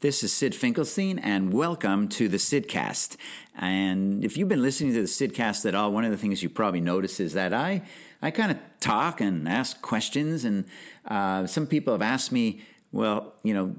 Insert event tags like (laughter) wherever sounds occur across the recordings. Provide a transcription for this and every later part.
This is Syd Finkelstein, and welcome to the Sydcast. And if you've been listening to the Sydcast at all, one of the things you probably notice is that I, I kind of talk and ask questions, and uh, some people have asked me, well, you know,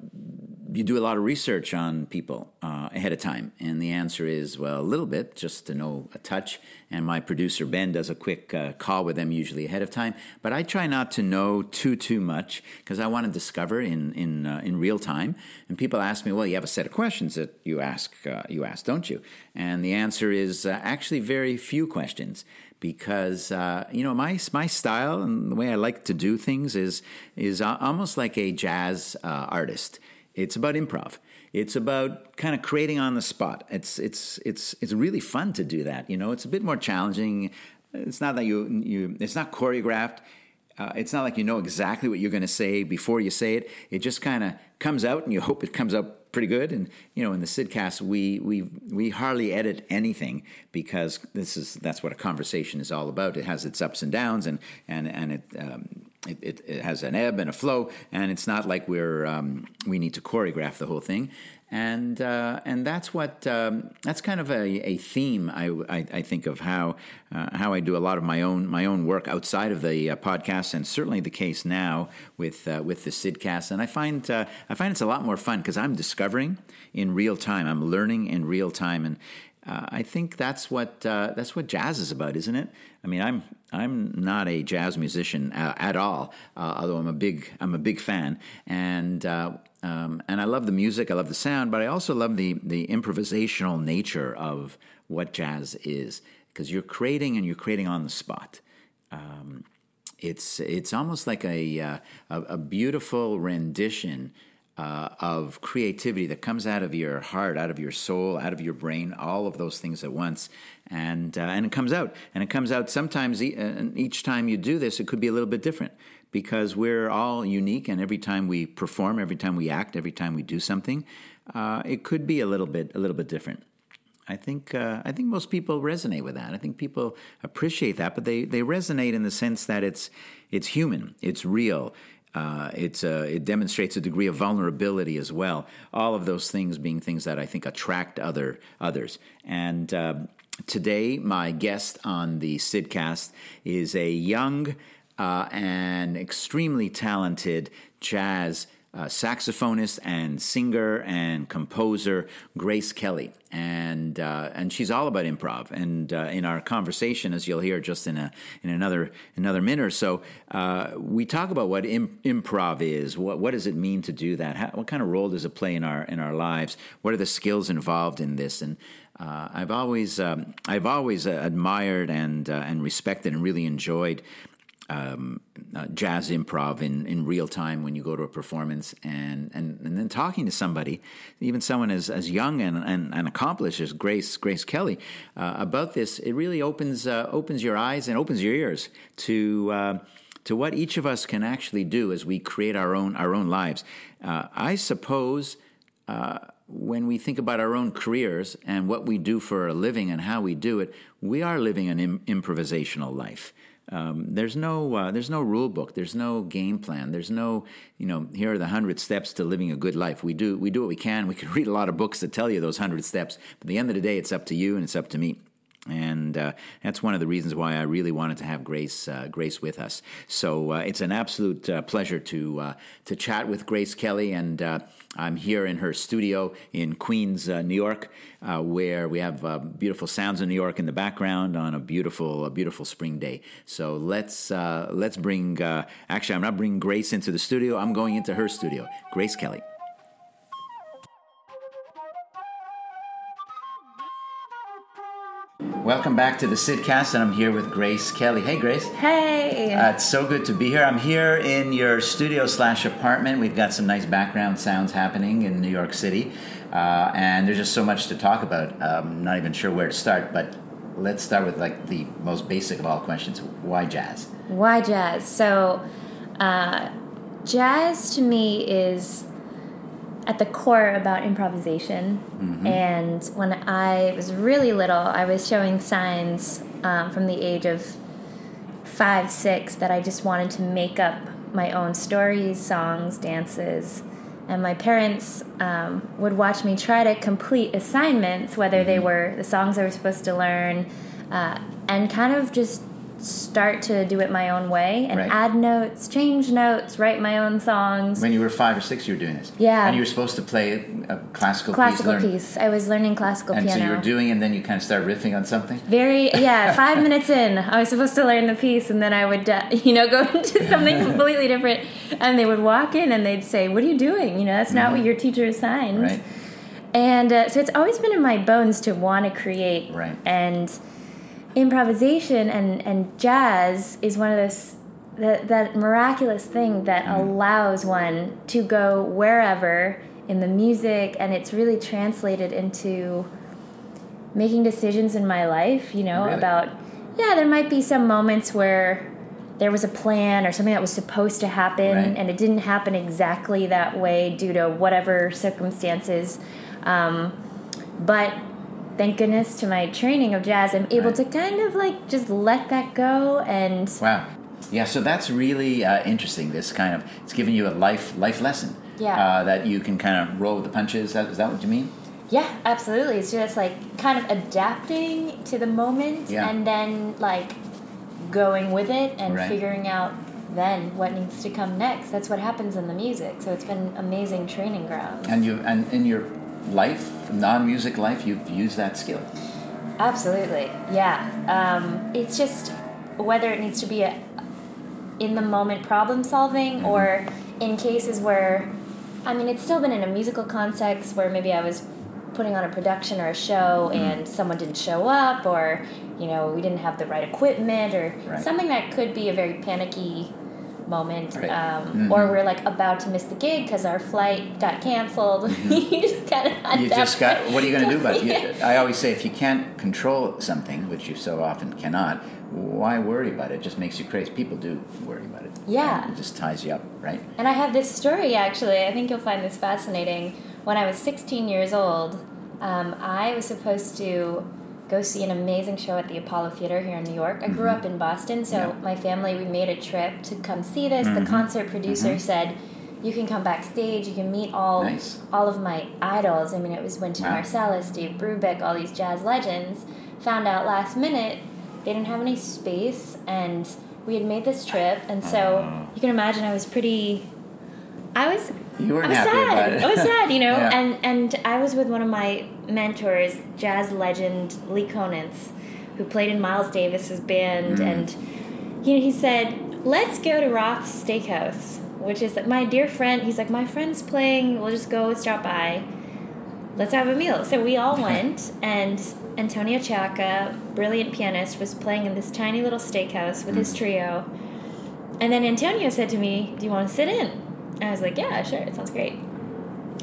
you do a lot of research on people uh, ahead of time? And the answer is, well, a little bit, just to know a touch. And my producer, Ben, does a quick uh, call with them usually ahead of time. But I try not to know too, too much because I want to discover in, in, uh, in real time. And people ask me, well, you have a set of questions that you ask, uh, you ask don't you? And the answer is uh, actually very few questions because uh, you know my my style and the way I like to do things is is almost like a jazz uh, artist. It's about improv. It's about kind of creating on the spot. It's it's it's it's really fun to do that. You know, it's a bit more challenging. It's not that you you. It's not choreographed. Uh, it's not like you know exactly what you're going to say before you say it. It just kind of comes out, and you hope it comes out pretty good. And you know, in the Sydcast, we we we hardly edit anything because this is that's what a conversation is all about. It has its ups and downs, and and and it. Um, it, it, it, has an ebb and a flow, and it's not like we're um, we need to choreograph the whole thing, and uh, and that's what um, that's kind of a, a theme I, I, I, think of how uh, how I do a lot of my own my own work outside of the uh, podcast, and certainly the case now with uh, with the Sydcast, and I find uh, I find it's a lot more fun because I'm discovering in real time, I'm learning in real time, and uh, I think that's what uh, that's what jazz is about, isn't it? I mean, I'm I'm not a jazz musician uh, at all, uh, although I'm a big I'm a big fan, and um, and I love the music, I love the sound, but I also love the the improvisational nature of what jazz is because you're creating and you're creating on the spot. Um, it's it's almost like a, uh, a, a beautiful rendition uh, of creativity that comes out of your heart, out of your soul, out of your brain, all of those things at once, and uh, and it comes out, and it comes out sometimes. E- each time you do this, it could be a little bit different because we're all unique, and every time we perform, every time we act, every time we do something, uh, it could be a little bit a little bit different. I think uh, I think most people resonate with that. I think people appreciate that, but they, they resonate in the sense that it's it's human, it's real, uh, it's uh, it demonstrates a degree of vulnerability as well. All of those things being things that I think attract other others. And uh, today, my guest on the Sydcast is a young uh, and extremely talented jazz uh, saxophonist and singer and composer Grace Kelly, and uh, and she's all about improv. And uh, in our conversation, as you'll hear just in a in another another minute or so, uh, we talk about what Im- improv is. What what does it mean to do that? How, what kind of role does it play in our in our lives? What are the skills involved in this? And uh, I've always um, I've always uh, admired and and respected and really enjoyed um, uh, jazz improv in, in real time when you go to a performance and, and, and then talking to somebody, even someone as, as young and, and, and accomplished as Grace Grace Kelly uh, about this, it really opens uh, opens your eyes and opens your ears to uh, to what each of us can actually do as we create our own our own lives. Uh, I suppose uh, when we think about our own careers and what we do for a living and how we do it, we are living an Im- improvisational life. Um, there's no uh, there's no rule book. There's no game plan. There's no you know here are the hundred steps to living a good life. We do we do what we can. We can (laughs) read a lot of books that tell you those hundred steps. But at the end of the day, it's up to you and it's up to me and uh, that's one of the reasons why I really wanted to have Grace uh, Grace with us. So uh, it's an absolute uh, pleasure to uh, to chat with Grace Kelly, and I'm here in her studio in Queens, New York, where we have beautiful sounds of New York in the background on a beautiful a beautiful spring day. So let's let's bring actually I'm not bringing Grace into the studio. I'm going into her studio. Grace Kelly. Welcome back to the Sydcast, and I'm here with Grace Kelly. Hey, Grace. Hey. Uh, it's so good to be here. I'm here in your studio slash apartment. We've got some nice background sounds happening in New York City, uh, and there's just so much to talk about. I'm not even sure where to start, but let's start with like the most basic of all questions: Why jazz? Why jazz? So, uh, jazz to me is at the core about improvisation. Mm-hmm. And when I was really little, I was showing signs um, from the age of five, six that I just wanted to make up my own stories, songs, dances. and my parents um, would watch me try to complete assignments, whether they were the songs I was supposed to learn, uh, and kind of just start to do it my own way and Right. add notes, change notes, write my own songs. When you were five or six, you were doing this. Yeah. And you were supposed to play a classical, classical piece. learn- piece. I was learning classical And piano. so you were doing, and then you kind of start riffing on something. Very yeah. (laughs) Five minutes in, I was supposed to learn the piece, and then I would, uh, (laughs) you know, go (laughs) into something completely different. And they would walk in and they'd say, "What are you doing? You know, that's not what your teacher assigned." Mm-hmm. Right. And uh, so it's always been in my bones to want to create. Right. And improvisation and and jazz is one of those that that miraculous thing that Mm-hmm. allows one to go wherever in the music, and it's really translated into making decisions in my life, you know, Really? about yeah, there might be some moments where there was a plan or something that was supposed to happen Right. and it didn't happen exactly that way due to whatever circumstances. Um, but thank goodness to my training of jazz, I'm able Right. to kind of like just let that go and Wow. Yeah, so that's really uh, interesting. This kind of it's giving you a life life lesson. Yeah. Uh, that you can kind of roll with the punches. Is that, is that what you mean? Yeah, absolutely. It's just like kind of adapting to the moment Yeah. and then like going with it and Right. figuring out then what needs to come next. That's what happens in the music. So it's been amazing training grounds. And you and in your life, non-music life, you've used that skill. Absolutely. Yeah. Um, it's just whether it needs to be a in the moment problem solving or in cases where I mean it's still been in a musical context where maybe I was putting on a production or a show and someone didn't show up or you know we didn't have the right equipment or Right. something that could be a very panicky moment Right. um, or we're like about to miss the gig because our flight got canceled (laughs) you just kind of You just got. What are you going to do about it? You, (laughs) I always say, if you can't control something, which you so often cannot, why worry about it? It just makes you crazy. People do worry about it. Yeah. It just ties you up, right? And I have this story actually. I think you'll find this fascinating. When I was 16 years old, um, I was supposed to go see an amazing show at the Apollo Theater here in New York. I grew up in Boston, so Mm-hmm. Yeah. my family we made a trip to come see this. The concert producer said, "You can come backstage. You can meet all Nice. all of my idols. I mean, it was Wynton Wow. Marsalis, Steve Brubeck, all these jazz legends. Found out last minute they didn't have any space, and we had made this trip, and so Oh. you can imagine I was pretty. I was. You weren't I was happy sad. about it. I was sad, you know, (laughs) Yeah. and and I was with one of my mentors, jazz legend Lee Konitz, who played in Miles Davis's band, Mm. and you know he said, "Let's go to Roth's Steakhouse," which is my dear friend. He's like, "My friend's playing. We'll just go stop by. Let's have a meal." So we all (laughs) went, and Antonio Ciacca, brilliant pianist, was playing in this tiny little steakhouse with Mm. his trio. And then Antonio said to me, "Do you want to sit in?" And I was like, "Yeah, sure. It sounds great."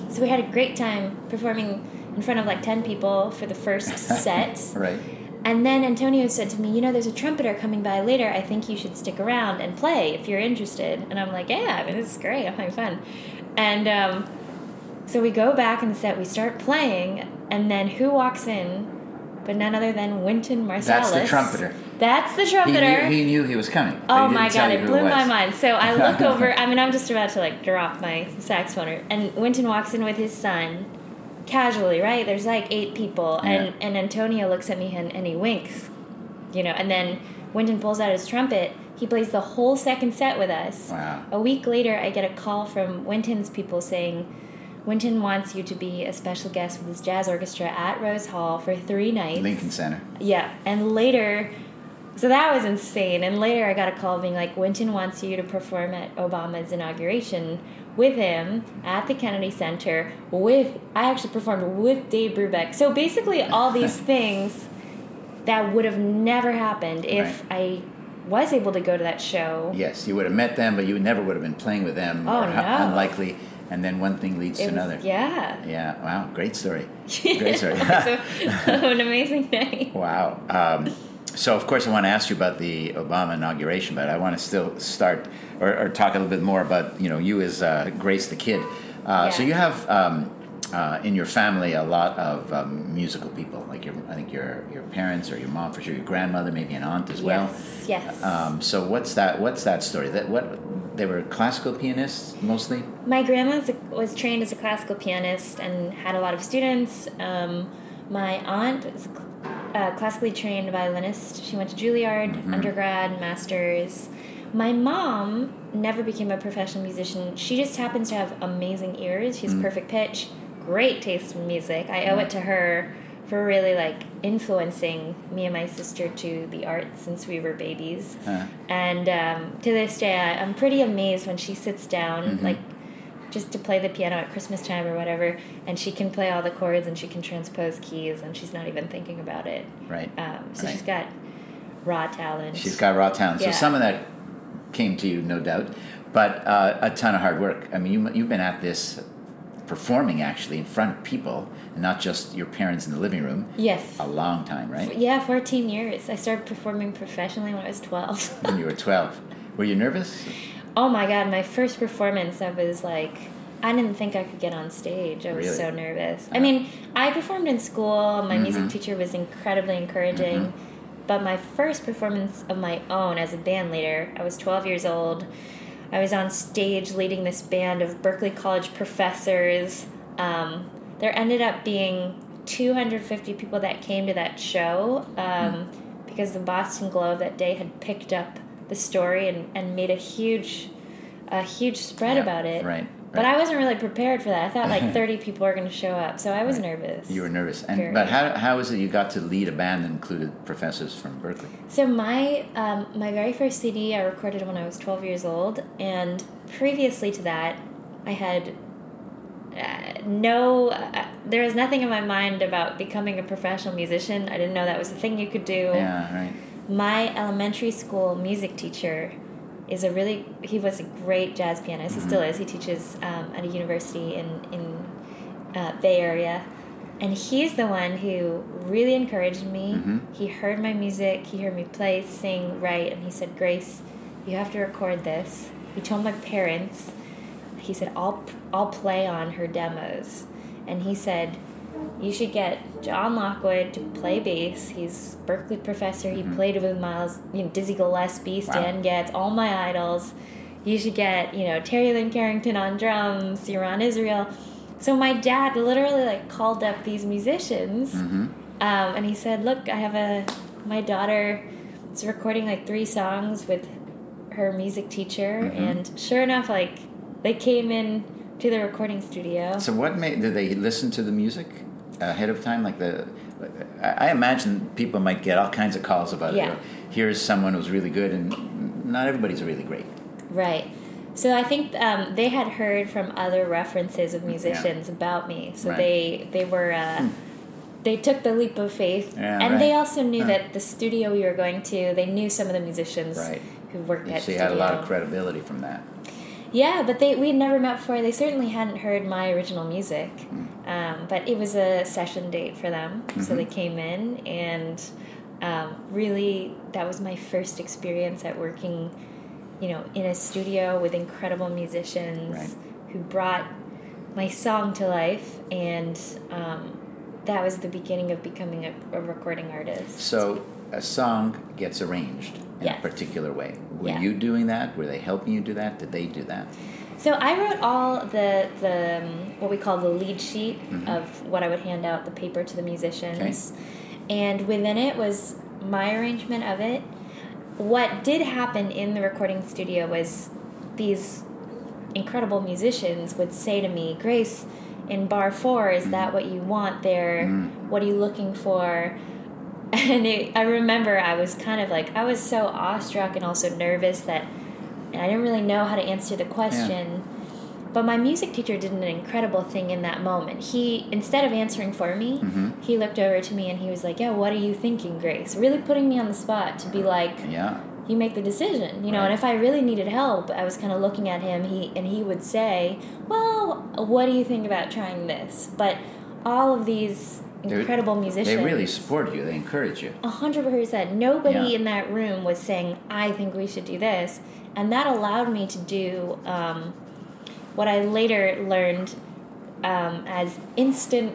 So we had a great time performing in front of like 10 people for the first (laughs) set. Right. And then Antonio said to me, You know, there's a trumpeter coming by later. I think you should stick around and play if you're interested. And I'm like, Yeah, I mean, this is great. I'm having fun. And um, so we go back in the set, we start playing, and then who walks in but none other than Wynton Marsalis? That's the trumpeter. That's the He trumpeter. knew, he knew he was coming. Oh he my god, it blew my mind. So I look (laughs) over, I mean, I'm just about to like drop my saxophone, and Wynton walks in with his son, casually, right? There's like eight people, and, Yeah. and Antonio looks at me and, and he winks, you know, and then Wynton pulls out his trumpet. He plays the whole second set with us. Wow. A week later, I get a call from Wynton's people saying, Wynton wants you to be a special guest with his jazz orchestra at Rose Hall for three nights. Lincoln Center. Yeah, and later, so that was insane. And later, I got a call being like, Wynton wants you to perform at Obama's inauguration with him at the Kennedy Center. With I actually performed with Dave Brubeck. So basically, all these (laughs) things that would have never happened if I was able to go to that show. Yes, you would have met them, but you never would have been playing with them. Oh, no. Unlikely. And then one thing leads It to was- another. yeah. Yeah. Wow. Great story. (laughs) Great story. so, (laughs) an amazing night. Wow. Um, so, of course, I want to ask you about the Obama inauguration, but I want to still start or, or talk a little bit more about you know you as uh, Grace the Kid. Uh, So you have um, uh, in your family a lot of um, musical people, like your I think your your parents or your mom for sure, your grandmother, maybe an aunt as well. Yes, yes. Um, so what's that? What's that story? That what they were classical pianists mostly. My grandma was, was trained as a classical pianist and had a lot of students. Um, my aunt was a uh, classically trained violinist. She went to Juilliard, Mm-hmm. undergrad, masters. My mom never became a professional musician. She just happens to have amazing ears. Mm. She has perfect pitch, great taste in music. I owe it to her for really like influencing me and my sister to the arts since we were babies. Huh. And um, to this day, I, I'm pretty amazed when she sits down, Mm-hmm. like just to play the piano at Christmas time or whatever, and she can play all the chords and she can transpose keys, and she's not even thinking about it. Right. Um, so Right. she's got raw talent. She's got raw talent. So some of that came to you, no doubt, but uh, a ton of hard work. I mean, you, you've been at this performing actually in front of people, and not just your parents in the living room, yes. a long time, right? Yeah, 14 years. I started performing professionally when I was 12. When you were 12. (laughs) Were you nervous? Oh my god, my first performance, I was like, I didn't think I could get on stage. I was Really? so nervous. Uh-huh. I mean, I performed in school. My music Mhm. teacher was incredibly encouraging. Mm-hmm. But my first performance of my own as a band leader, I was 12 years old. I was on stage leading this band of Berklee College professors. Um, there ended up being 250 people that came to that show um, because the Boston Globe that day had picked up the story and, and made a huge, a huge spread Yeah, about it. right, But. I wasn't really prepared for that. I thought like (laughs) 30 people were going to show up, so I was nervous. You were nervous. And, Very. but how, how was it you got to lead a band that included professors from Berklee? So my um, my very first CD I recorded when I was 12 years old, and previously to that, I had uh, no. Uh, there was nothing in my mind about becoming a professional musician. I didn't know that was a thing you could do. Yeah, right. My elementary school music teacher is a really he was a great jazz pianist. He still is. He teaches um, at a university in in uh, Bay Area, and he's the one who really encouraged me. Mhm. He heard my music. He heard me play, sing, write, and he said, "Grace, you have to record this." He told my parents. He said, "I'll I'll play on her demos," and he said, "You should get John Lockwood to play bass. He's Berklee professor. He played with Miles, you know, Dizzy Gillespie, Stan Getz, all my idols. You should get you know Terri Lyne Carrington on drums, Yoron Israel." So my dad literally like called up these musicians, hmm um, and he said, "Look, I have a my daughter is recording like three songs with her music teacher, Mhm. and sure enough, like they came in to the recording studio. So what made did they listen to the music ahead of time? Like the, I imagine people might get all kinds of calls about it. Yeah. Or, Here's someone who's really good, and not everybody's really great. Right. So I think um, they had heard from other references of musicians about me, so Right. they they were. Uh, They took the leap of faith, Yeah, and right. they also knew that the studio we were going to, they knew some of the musicians Right. who worked at So you had a lot of credibility from that. Yeah, but they we had never met before. They certainly hadn't heard my original music, Hmm. um, but it was a session date for them. So Mm-hmm. they came in, and um, really, that was my first experience at working, you know, in a studio with incredible musicians Right. who brought my song to life, and um, that was the beginning of becoming a, a recording artist. So a song gets arranged in Yes. a particular way. Were Yeah. you doing that? Were they helping you do that? Did they do that? So I wrote all the the um, what we call the lead sheet Mhm. of what I would hand out the paper to the musicians, and within it was my arrangement of it. What did happen in the recording studio was these incredible musicians would say to me, "Grace, in bar four, is that what you want there? Mm. What are you looking for?" And it, I remember I was kind of like I was so awestruck and also nervous that and I didn't really know how to answer the question. But my music teacher did an incredible thing in that moment. He, instead of answering for me, Mhm. he looked over to me and he was like, "Yeah, what are you thinking, Grace?" Really putting me on the spot to be like, Yeah. "You make the decision," you know. Right. And if I really needed help, I was kind of looking at him. He and he would say, "Well, what do you think about trying this?" But all of these Incredible musicians, They really support you. They encourage you. a hundred percent. Nobody Yeah. in that room was saying, "I think we should do this," and that allowed me to do um, what I later learned um, as instant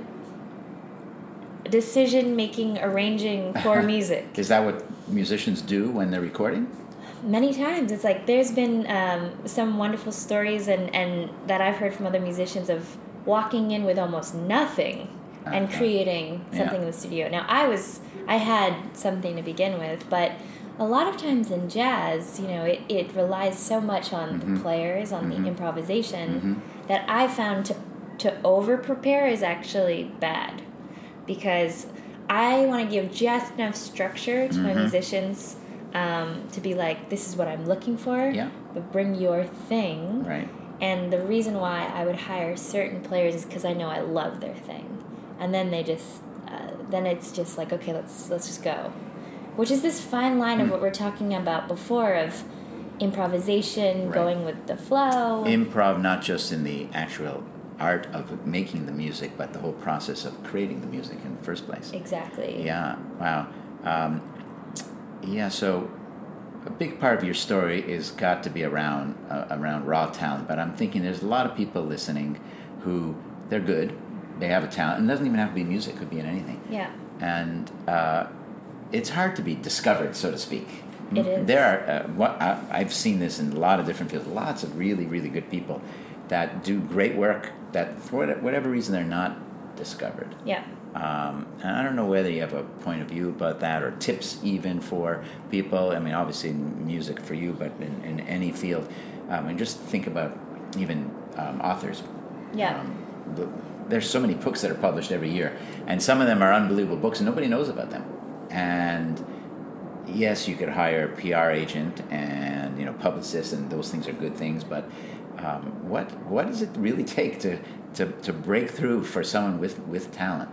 decision making, arranging for (laughs) music. Is that what musicians do when they're recording? many times. It's like there's been um, some wonderful stories and, and that I've heard from other musicians of walking in with almost nothing and Uh-huh. creating something Yeah. in the studio. Now I was I had something to begin with, but a lot of times in jazz, you know, it, it relies so much on Mm-hmm. the players, on the improvisation, that I found to to over prepare is actually bad because I want to give just enough structure to Mm-hmm. my musicians um, to be like, this is what I'm looking for, Yeah. but bring your thing. Right. And the reason why I would hire certain players is because I know I love their thing, and then they just, uh, then it's just like, okay, let's let's just go, which is this fine line Hmm. of what we're talking about before of improvisation, Right. going with the flow. Improv, not just in the actual art of making the music, but the whole process of creating the music in the first place. exactly. Yeah. Wow. Um, yeah. So a big part of your story is got to be around uh, around raw talent. But I'm thinking there's a lot of people listening who they're good, they have a talent, and it doesn't even have to be music; it could be in anything. Yeah. And uh, it's hard to be discovered, so to speak. It is. There are uh, what I, I've seen this in a lot of different fields. Lots of really, really good people that do great work. That for whatever reason they're not discovered. Yeah. Um, and I don't know whether you have a point of view about that or tips even for people. I mean, obviously music for you, but in, in any field. Um, and just think about even um, authors. Yeah. Um, the, there's so many books that are published every year, and some of them are unbelievable books, and nobody knows about them. And yes, you could hire a PR agent and you know publicists, and those things are good things. But um, what what does it really take to, to, to break through for someone with, with talent?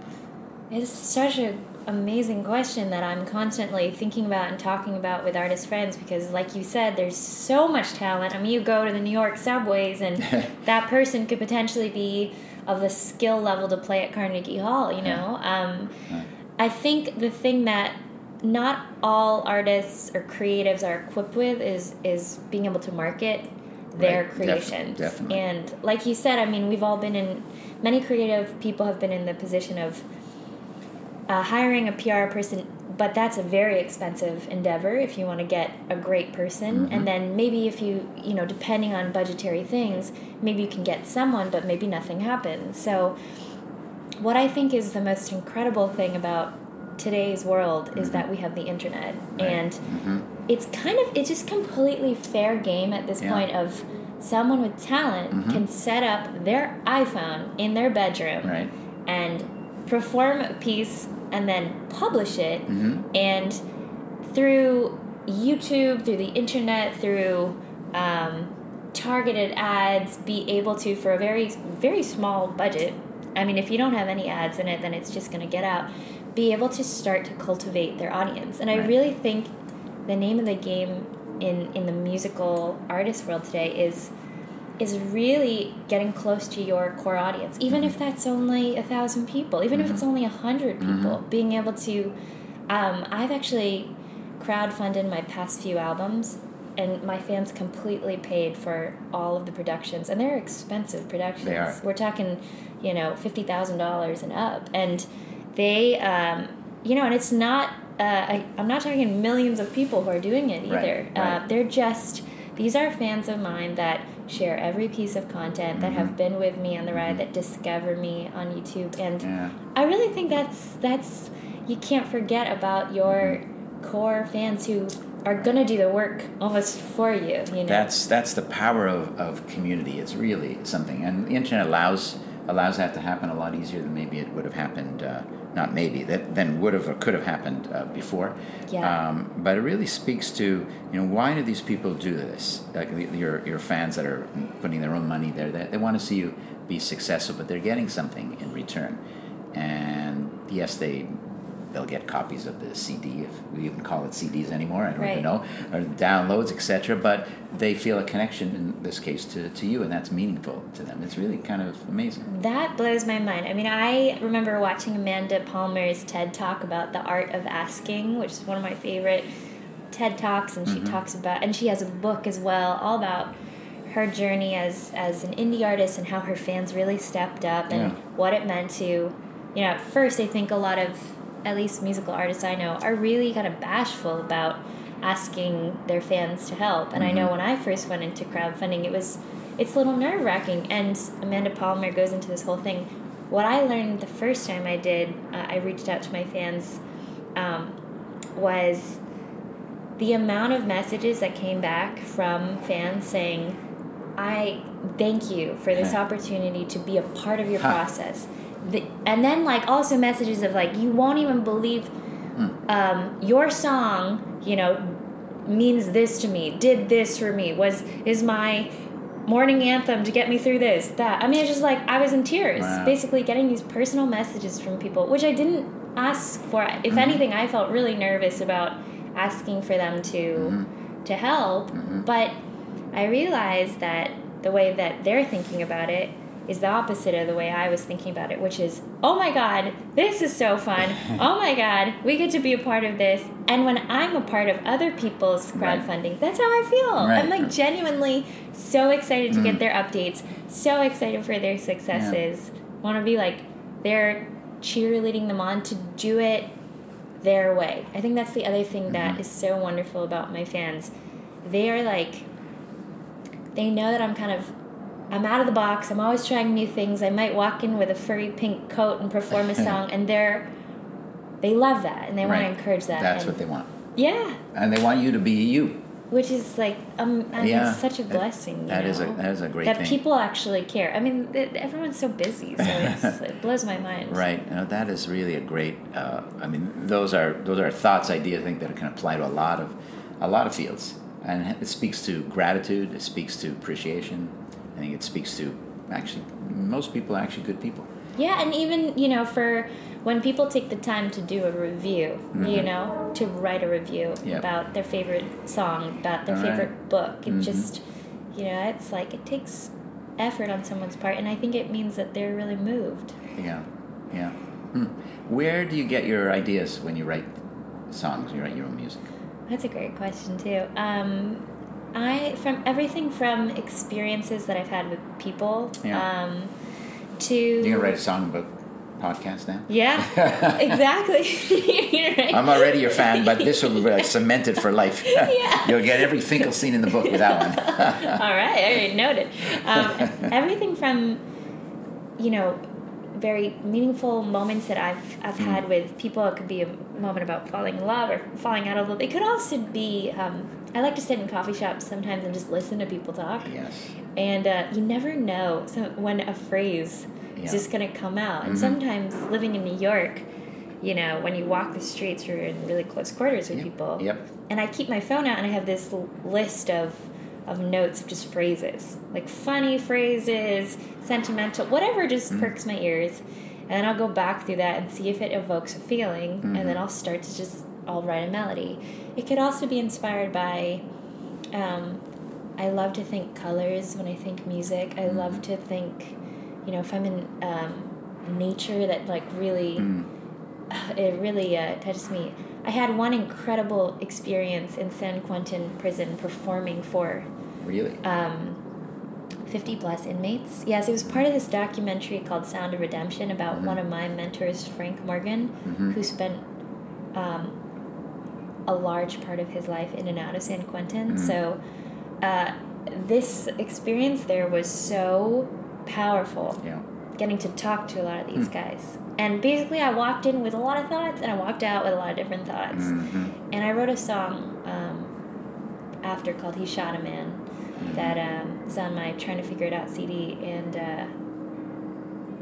It's such an amazing question that I'm constantly thinking about and talking about with artist friends because, like you said, there's so much talent. I mean, you go to the New York subways, and (laughs) that person could potentially be of the skill level to play at Carnegie Hall, you know? Um, I think the thing that not all artists or creatives are equipped with is is being able to market their Right, def- creations. definitely. And like you said, I mean, we've all been in many creative people have been in the position of uh, hiring a PR person, but that's a very expensive endeavor if you want to get a great person. Mm-hmm. And then maybe if you, you know, depending on budgetary things, maybe you can get someone, but maybe nothing happens. So, what I think is the most incredible thing about today's world is that we have the internet and Mm-hmm. it's kind of it's just completely fair game at this Yeah. point of someone with talent can set up their iphone in their bedroom Right. and perform a piece and then publish it. Mm-hmm. and through youtube through the internet through um, targeted ads be able to for a very very small budget i mean if you don't have any ads in it then it's just going to get out be able to start to cultivate their audience. And i really think the name of the game in in the musical artist world today is is really getting close to your core audience, even if that's only a thousand people, even if it's only a hundred people. Being able to, um, I've actually crowdfunded my past few albums, and my fans completely paid for all of the productions, and they're expensive productions. They are. We're talking, you know, fifty thousand dollars and up, and they, um, you know, and it's not. Uh, I, I'm not talking millions of people who are doing it either. Right, right. Uh, they're just these are fans of mine that share every piece of content that Mm-hmm. have been with me on the ride that discover me on YouTube and Yeah. I really think that's that's you can't forget about your core fans who are gonna do the work almost for you you know That's that's the power of, of community. It's really something, and the internet allows allows that to happen a lot easier than maybe it would have happened. Uh, not maybe that then would have or could have happened uh, before. Yeah. Um, but it really speaks to you know why do these people do this? Like your your fans that are putting their own money there, they, they want to see you be successful, but they're getting something in return. And yes, they they'll get copies of the CD if we even call it CDs anymore. I don't Right. even know or downloads, etc. But they feel a connection in this case to, to you, and that's meaningful to them. It's really kind of amazing. That blows my mind. I mean, I remember watching Amanda Palmer's TED talk about the art of asking, which is one of my favorite TED talks, and Mm-hmm. she talks about, and she has a book as well, all about her journey as as an indie artist and how her fans really stepped up and Yeah. what it meant to, you know, at first I think a lot of at least musical artists I know are really kind of bashful about asking their fans to help. And I know when I first went into crowdfunding, it was it's a little nerve wracking. And Amanda Palmer goes into this whole thing. What I learned the first time I did, uh, I reached out to my fans, um, was the amount of messages that came back from fans saying, I thank you for this opportunity to be a part of your Huh. process. The, and then, like, also messages of, like, you won't even believe um, your song, you know, means this to me, did this for me, was, is my morning anthem to get me through this, that. I mean, it's just like, I was in tears, Wow. basically getting these personal messages from people, which I didn't ask for. If Mm-hmm. anything, I felt really nervous about asking for them to Mm-hmm. to help, but I realized that the way that they're thinking about it is the opposite of the way I was thinking about it, which is, oh my god, this is so fun. (laughs) oh my god, we get to be a part of this. And when I'm a part of other people's Right. crowdfunding, that's how I feel. Right. I'm like genuinely so excited to get mm-hmm. their updates, so excited for their successes. Want to be like, they're cheerleading them on to do it their way. I think that's the other thing that mm-hmm. is so wonderful about my fans. They are like, they know that I'm kind of, I'm out of the box. I'm always trying new things. I might walk in with a furry pink coat and perform a (laughs) song, and they're, they love that and they want to encourage that. That's and, what they want. Yeah, And they want you to be you. which is like, um, I mean, Yeah. such a blessing. you that is a- that is a great thing. that thing. people actually care. I mean, th- everyone's so busy, so it's, (laughs) it blows my mind. Right. That is really a great. Uh, I mean, those are those are thoughts, ideas. I think that can apply to a lot of a lot of fields, and it speaks to gratitude. It speaks to appreciation. I think it speaks to actually most people are actually good people. Yeah, and even you know, for when people take the time to do a review, you know, to write a review Mm-hmm. Yep. about their favorite song, about their All right. favorite book, it Mhm. just, you know, it's like it takes effort on someone's part, and I think it means that they're really moved. Yeah. Yeah. Hmm. Where do you get your ideas when you write songs? You write your own music. That's a great question too. Um, I from everything from experiences that I've had with people, Yeah. um, to You're gonna write a song about podcasts now. yeah, (laughs) exactly. (laughs) Right. I'm already your fan, but this will be like (laughs) cemented for life. Yeah. You'll get every Finkel scene in the book with that one. All right, I noted. Um, everything from, you know, very meaningful moments that I've I've had with people. It could be a moment about falling in love or falling out of love. It could also be. Um, I like to sit in coffee shops sometimes and just listen to people talk. yes. And uh, you never know so when a phrase Yeah. is just going to come out. And Mhm. sometimes living in New York, you know, when you walk the streets, you're in really close quarters with Yep. people Yep. and I keep my phone out and I have this list of of notes of just phrases like funny phrases, sentimental, whatever just Mm. perks my ears, and then I'll go back through that and see if it evokes a feeling, and then Mhm. I'll start to just I'll write a melody. It could also be inspired by. Um, I love to think colors when I think music. I love Mm-hmm. to think, you know, if I'm in um, nature that like really Mm. (sighs) it really uh, touches me. I had one incredible experience in San Quentin prison performing for Really? um, 50 plus inmates. Yes, it was part of this documentary called Sound of Redemption about Mhm. one of my mentors, Frank Morgan, Mhm. who spent um, a large part of his life in and out of San Quentin. Mhm. So uh, this experience there was so powerful Yeah. getting to talk to a lot of these Hmm. guys. And basically, I walked in with a lot of thoughts, and I walked out with a lot of different thoughts. Mhm. And I wrote a song um, after called "He Shot a Man" Mm-hmm. That um, is on my "Trying to Figure It Out" CD. And uh,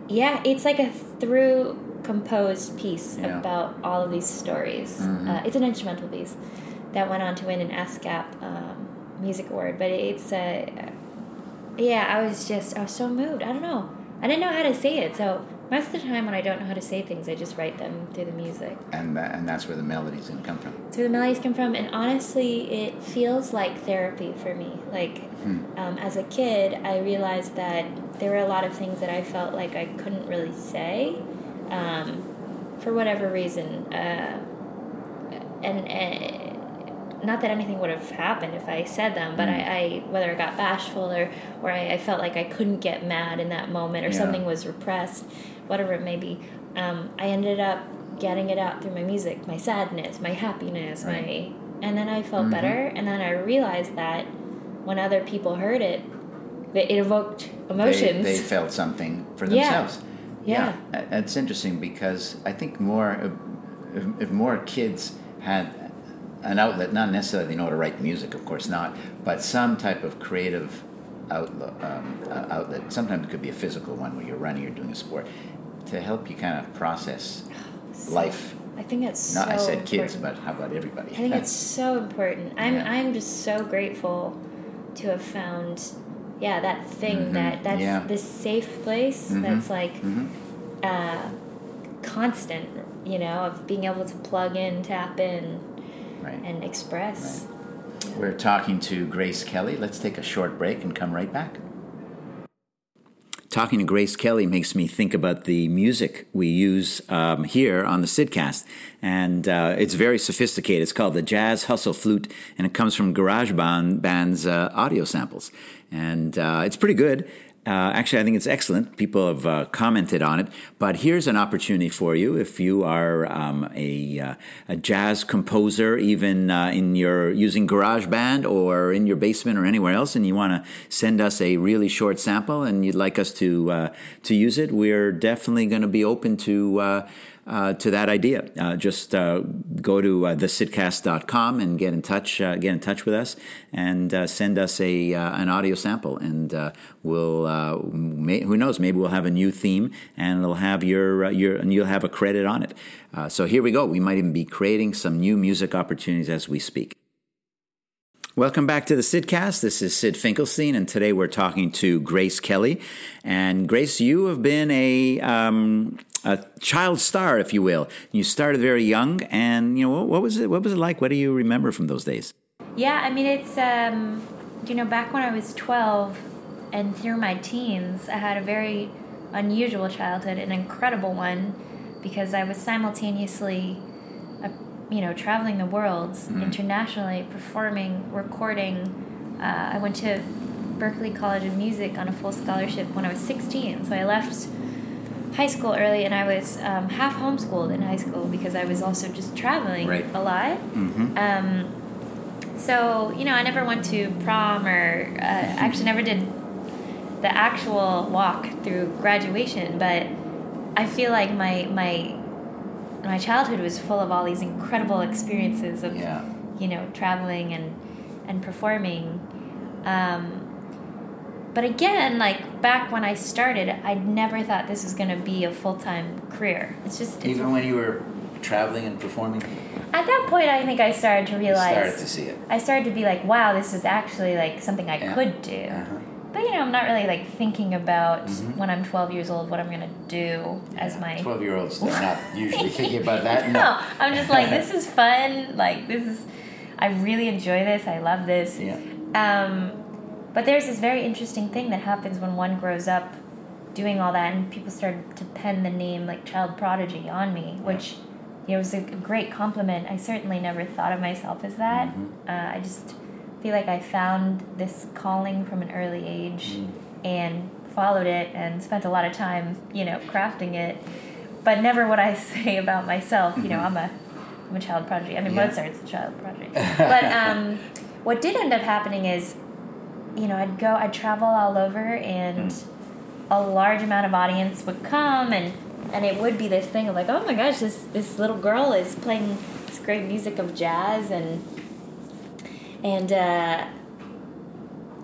yeah, it's like a through composed piece Yeah. about all of these stories. Mhm. Uh, it's an instrumental piece that went on to win an ASCAP um, Music Award. But it's uh, yeah, I was just I was so moved. I don't know. I didn't know how to say it. So most of the time when I don't know how to say things, I just write them through the music. And that, and that's where the melody's gonna come from. That's where the melodies come from, and honestly, it feels like therapy for me. Like Hmm. um, as a kid, I realized that there were a lot of things that I felt like I couldn't really say um, for whatever reason, uh, and. Uh, not that anything would have happened if I said them, but Mm. I, I whether I got bashful or or I, I felt like I couldn't get mad in that moment or Yeah. something was repressed, whatever it may be. Um, I ended up getting it out through my music, my sadness, my happiness, Right. my and then I felt Mm-hmm. better, and then I realized that when other people heard it, it evoked They, emotions. they felt something for Yeah. themselves. Yeah. Uh, It's interesting because I think more if, if- more kids had an outlet, not necessarily they know how to write music, of course not, but some type of creative outlet, um, uh, outlet. Sometimes it could be a physical one where you're running or doing a sport to help you kind of process (sighs) So- life. I think it's Not so I said kids, important. but how about everybody? I think (laughs) it's so important. I'm Yeah. I'm just so grateful to have found yeah that thing Mhm. that that's Yeah. this safe place Mhm. that's like Mhm. uh, constant you know of being able to plug in tap in right. and express We're talking to Grace Kelly. Let's take a short break and come right back. Talking to Grace Kelly makes me think about the music we use um, here on the Sydcast. And uh, it's very sophisticated. It's called the Jazz Hustle Flute, and it comes from GarageBand Band's uh, audio samples. And uh, it's pretty good. Uh, actually, I think it's excellent. People have uh, commented on it. But here's an opportunity for you if you are um, a, uh, a jazz composer, even uh, in your using GarageBand or in your basement or anywhere else, and you want to send us a really short sample and you'd like us to uh, to use it, we're definitely going to be open to. Uh, to that idea, uh, just uh, go to uh, thesydcast.com and get in touch. Uh, get in touch with us and uh, send us a uh, an audio sample, and we'll. May, who knows? Maybe we'll have a new theme, and it'll have your your and you'll have a credit on it. So here we go. We might even be creating some new music opportunities as we speak. Welcome back to the Sydcast. This is Syd Finkelstein, and today we're talking to Grace Kelly. And Grace, you have been a, um, a child star, if you will. You started very young, and you know what, what was it? What was it like? What do you remember from those days? yeah i mean it's um you know back when i was 12 and through my teens i had a very unusual childhood an incredible one because i was simultaneously uh, you know traveling the world internationally performing recording uh, i went to berklee college of music on a full scholarship when i was 16 so i left high school early and i was um, half homeschooled in high school because i was also just traveling Right. a lot Mm-hmm. um, so you know, I never went to prom or uh, actually never did the actual walk through graduation. But I feel like my my my childhood was full of all these incredible experiences of Yeah. you know traveling and and performing. Um, but again, like back when I started, I never thought this was going to be a full time career. It's just it's, Even when you were traveling and performing, at that point, I think I started to you realize started to see it. I started to be like, wow, this is actually like something I Yeah. could do. Uh-huh. But you know, I'm not really like thinking about Mhm. when I'm 12 years old what I'm gonna do as my. twelve-year-olds, they're not (laughs) usually thinking about that. no, I'm just like, this (laughs) is fun. Like this is, I really enjoy this. I love this. Yeah. Um, but there's this very interesting thing that happens when one grows up doing all that, and people start to pen the name like child prodigy on me, which you know was a great compliment. I certainly never thought of myself as that. Mhm. Uh, I just feel like I found this calling from an early age Mm. and followed it and spent a lot of time, you know, crafting it. But never would I (laughs) say about myself, you know, I'm a I'm a child prodigy. I mean, Yeah. Mozart's a child prodigy. but um, (laughs) what did end up happening is, you know, I'd go, I'd travel all over, and Mm. a large amount of audience would come, and and it would be this thing of like, oh my gosh, this this little girl is playing this great music of jazz, and and uh,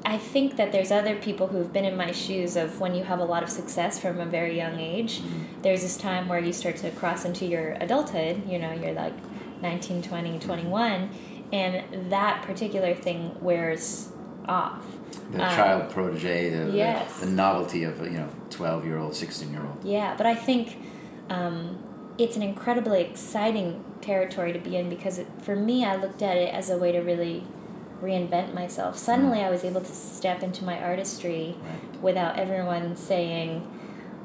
I think that there's other people who've been in my shoes of when you have a lot of success from a very young age. There's this time where you start to cross into your adulthood, you know, you're like 19, 20, 21, and that particular thing wears off. The Um, child protege, the, the- yes. the, novelty of you know twelve-year-old, sixteen-year-old. Yeah, but I think um, it's an incredibly exciting territory to be in because it, for me, I looked at it as a way to really reinvent myself. Suddenly, I was able to step into my artistry Right. without everyone saying,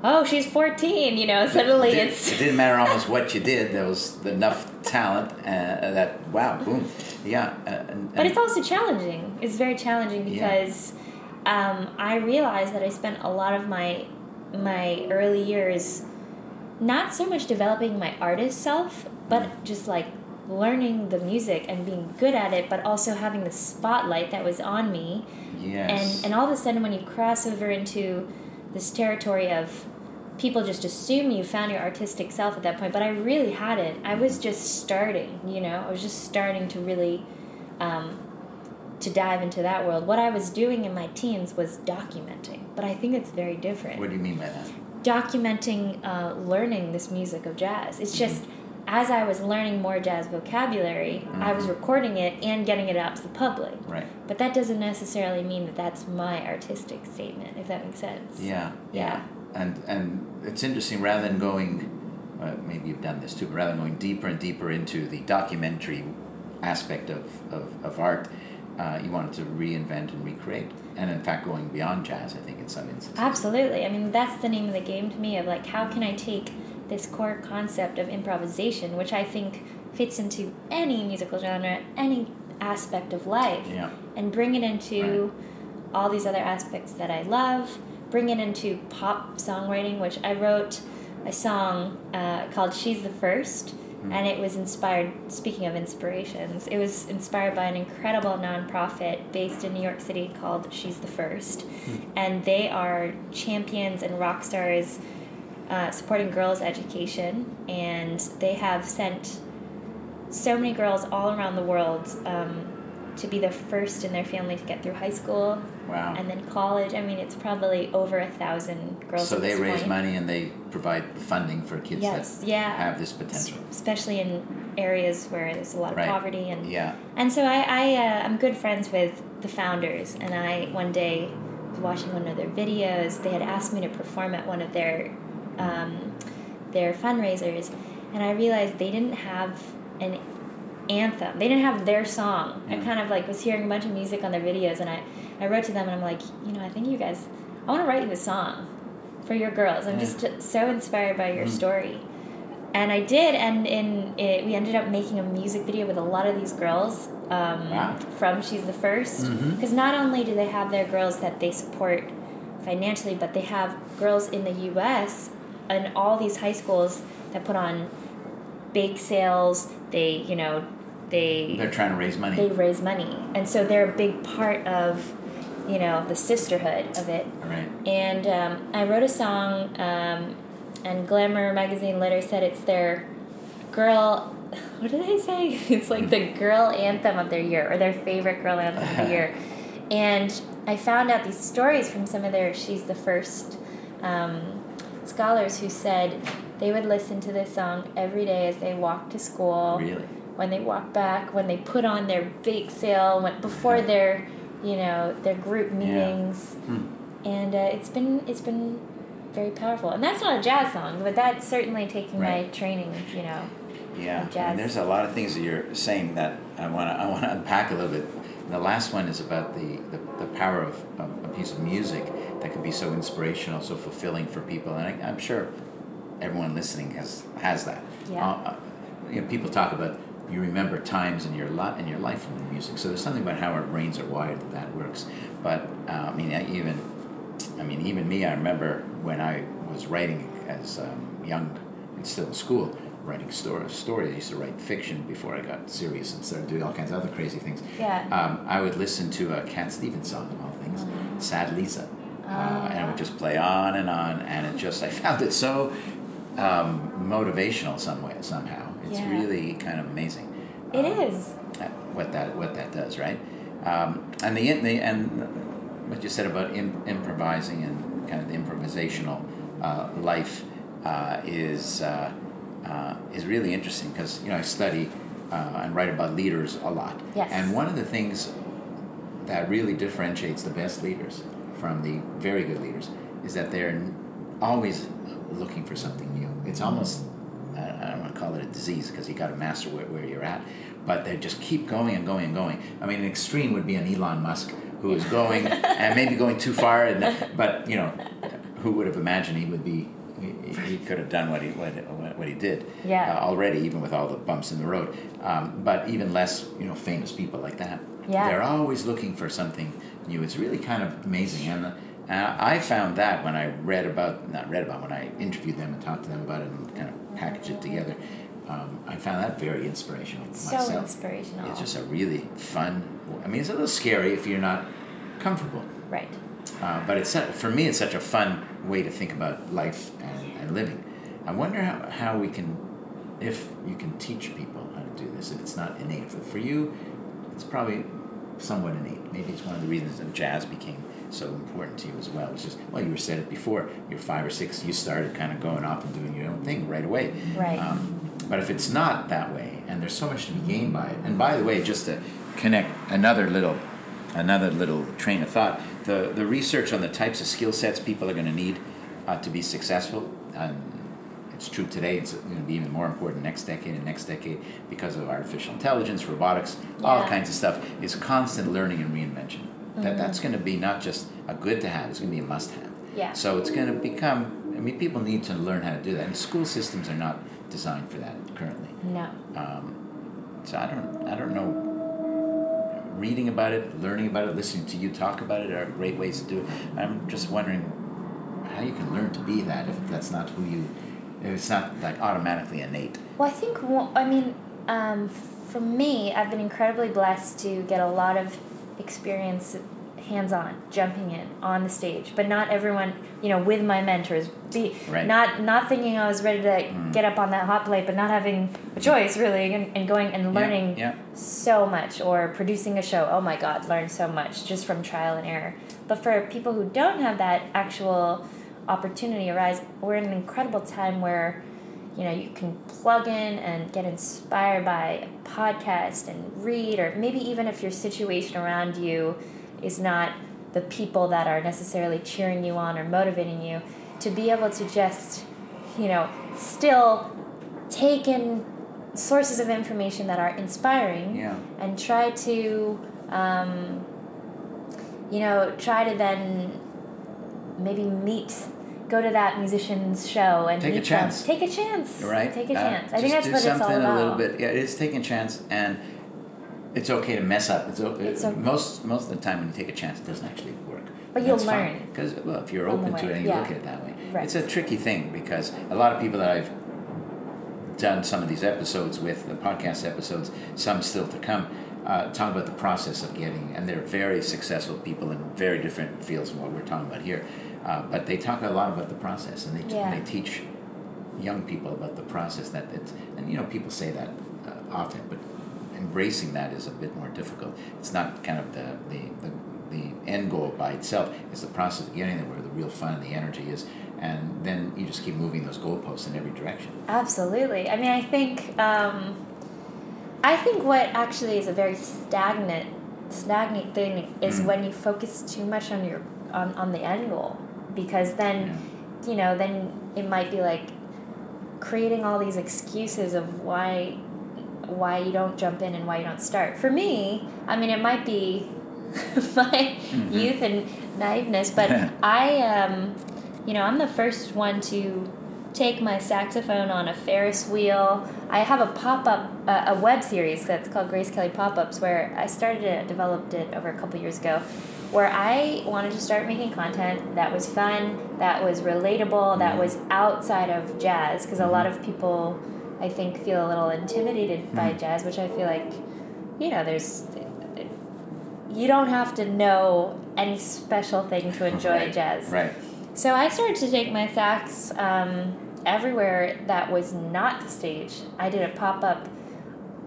"Oh, she's 14," you know. Suddenly, it, did- it's it didn't matter almost (laughs) what you did. There was enough talent uh, that wow, boom, yeah. Uh, and, But it's also challenging. It's very challenging Yeah. because um, I realized that I spent a lot of my my early years not so much developing my artist self, but just like learning the music and being good at it, but also having the spotlight that was on me. Yes. And and all of a sudden, when you cross over into this territory of people just assume you found your artistic self at that point, but I really hadn't. I was just starting. You know, I was just starting to really. Um, to dive into that world. What I was doing in my teens was documenting, but I think it's very different. what do you mean by that? Documenting uh, learning this music of jazz. It's just as I was learning more jazz vocabulary, I was recording it and getting it out to the public. Right. But that doesn't necessarily mean that that's my artistic statement, if that makes sense. Yeah. Yeah. And and it's interesting. Rather than going, uh, maybe you've done this too. But rather than going deeper and deeper into the documentary aspect of of, of art, uh, you wanted to reinvent and recreate. And in fact, going beyond jazz, I think in some instances. Absolutely. I mean, that's the name of the game to me of like, how can I take this core concept of improvisation, which I think fits into any musical genre, any aspect of life, Yeah. and bring it into all these other aspects that I love, bring it into pop songwriting, which I wrote a song uh, called She's the 1st and it was inspired, speaking of inspirations, it was inspired by an incredible nonprofit based in New York City called She's the 1st And they are champions and rock stars uh, supporting girls' education. And they have sent so many girls all around the world um, to be the first in their family to get through high school Wow. and then college. I mean, it's probably over a thousand girls. so they raise point. money and they provide funding for kids Yes, that yeah. have this potential. especially in areas where there's a lot of Right. poverty and Yeah. and so I, I uh, I'm good friends with the founders and I one day was watching one of their videos they had asked me to perform at one of their um, their fundraisers and I realized they didn't have an anthem they didn't have their song I kind of like was hearing a bunch of music on their videos and I I wrote to them and I'm like you know I think you guys I want to write you a song for your girls I'm Yeah. just so inspired by your Mm. story and I did, and in it, we ended up making a music video with a lot of these girls um, Wow. from She's the 1st Mhm. Because not only do they have their girls that they support financially, but they have girls in the U.S. and all these high schools that put on bake sales. They, you know, they They're trying to raise money. they raise money, and so they're a big part of, you know, the sisterhood of it. right. And um, I wrote a song, um, and Glamour magazine later said it's their girl. (laughs) What did they say? (laughs) It's like the girl anthem of their year, or their favorite girl anthem of the (laughs) year. And I found out these stories from some of their She's the First um, scholars who said they would listen to this song every day as they walked to school Really. when they walked back, when they put on their bake sale, when, before their, you know, their group meetings, Hmm. and uh, it's been it's been very powerful. And that's not a jazz song, but that's certainly taking my training, you know. Yeah, and there's a lot of things that you're saying that I want to I want to unpack a little bit. The last one is about the, the, the power of, of a piece of music that can be so inspirational, so fulfilling for people, and I, I'm sure everyone listening has has that. Yeah. Uh, uh, you know, people talk about you remember times in your life in your life from the music. So there's something about how our brains are wired that that works. But uh, I mean, I even I mean, even me, I remember when I was writing as um, young and still in school, writing stories. Stories. I used to write fiction before I got serious and started doing all kinds of other crazy things. Yeah. Um, I would listen to a Cat Stevens song, of all things, "Sad Lisa," uh, and it would just play on and on, and it just I found it so um, motivational some way somehow. It's Yeah. really kind of amazing. It Um, is. what that what that does, right? Um, and the, the and what you said about im- improvising and kind of the improvisational uh, life uh, is uh, uh, is really interesting because you know I study uh, and write about leaders a lot. Yes. And one of the things that really differentiates the best leaders from the very good leaders is that they're always looking for something new. It's almost I don't want to call it a disease because you got to master where, where you're at, but they just keep going and going and going. I mean, an extreme would be an Elon Musk who is going (laughs) and maybe going too far, and but you know, who would have imagined he would be? He, he could have done what he what, what he did Yeah. uh, already, even with all the bumps in the road. Um, but even less, you know, famous people like that. Yeah. They're always looking for something new. It's really kind of amazing. And uh, I found that when I read about, not read about, when I interviewed them and talked to them about it and kind of packaged it together, um, I found that very inspirational so myself. inspirational. It's just a really fun. I mean, it's a little scary if you're not comfortable. right. Uh, but it's for me, it's such a fun way to think about life and, and living. I wonder how, how we can, if you can teach people how to do this. If it's not innate for, for you, it's probably somewhat innate. Maybe it's one of the reasons that jazz became so important to you as well. It's just well, you were said it before. You're five or six. You started kind of going off and doing your own thing right away. Right. Um, but if it's not that way, and there's so much to be gained by it, and by the way, just to connect another little, another little train of thought, the the research on the types of skill sets people are going to need uh, to be successful, and it's true today. It's going to be even more important next decade and next decade because of artificial intelligence, robotics, all kinds of stuff. Is constant learning and reinvention. That that's going to be not just a good to have; it's going to be a must have. Yeah. So it's going to become. I mean, people need to learn how to do that, and school systems are not designed for that currently. No. Um, so I don't, I don't know. Reading about it, learning about it, listening to you talk about it are great ways to do it. I'm just wondering how you can learn to be that if that's not who you, it's not like automatically innate. Well, I think, I mean, um, for me, I've been incredibly blessed to get a lot of experience hands on, jumping in on the stage, but not everyone, you know, with my mentors. Be Right. not not thinking I was ready to Mm. get up on that hot plate, but not having a choice really, and, and going and learning Yeah. so much, or producing a show. Oh my God, learn so much just from trial and error. But for people who don't have that actual opportunity arise, we're in an incredible time where you know you can plug in and get inspired by a podcast and read or maybe even if your situation around you is not the people that are necessarily cheering you on or motivating you to be able to just you know still take in sources of information that are inspiring Yeah. and try to um, you know try to then maybe meet go to that musician's show and Take a meet them. chance. take a chance Right. take a Uh, chance i think that's do what it's all something about a little bit. Yeah, it is taking a chance, and it's okay to mess up. It's, o- It's okay. most most of the time when you take a chance, it doesn't actually work. But you'll learn. because well, if you're open to it and you yeah. look at it that way, Right. it's a tricky thing because a lot of people that I've done some of these episodes with the podcast episodes, some still to come. Uh, talk about the process of getting, and they're very successful people in very different fields from what we're talking about here. Uh, but they talk a lot about the process, and they Yeah. they teach young people about the process that it's and you know people say that uh, often but embracing that is a bit more difficult it's not kind of the the, the, the end goal by itself it's the process of getting there where the real fun and the energy is and then you just keep moving those goalposts in every direction Absolutely. I mean, I think um, I think what actually is a very stagnant stagnant thing is Mm. when you focus too much on your on, on the end goal because then you know then it might be like creating all these excuses of why why you don't jump in and why you don't start. For me, I mean, it might be (laughs) my Mhm. youth and naiveness, but I um, you know, I'm the first one to take my saxophone on a Ferris wheel. I have a pop up, uh, a web series that's called Grace Kelly Pop Ups, where I started it, developed it over a couple years ago, where I wanted to start making content that was fun, that was relatable, that was outside of jazz, because a lot of people, I think, feel a little intimidated by Mhm. jazz, which I feel like, you know, there's. You don't have to know any special thing to enjoy Right, jazz. right So I started to take my sax um, everywhere that was not the stage. I did a pop up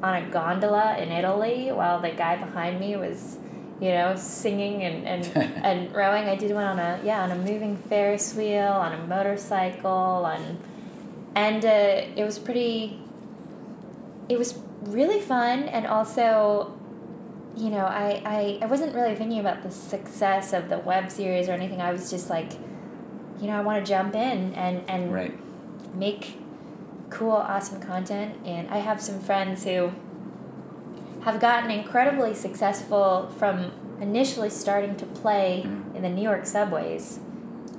on a gondola in Italy while the guy behind me was, you know, singing and, and, (laughs) and rowing. I did one on a yeah on a moving Ferris wheel, on a motorcycle, on, and uh, it was pretty. It was really fun, and also you know, I, I, I wasn't really thinking about the success of the web series or anything. I was just like, you know, I want to jump in and, and right make cool, awesome content. And I have some friends who have gotten incredibly successful from initially starting to play Mhm. in the New York subways.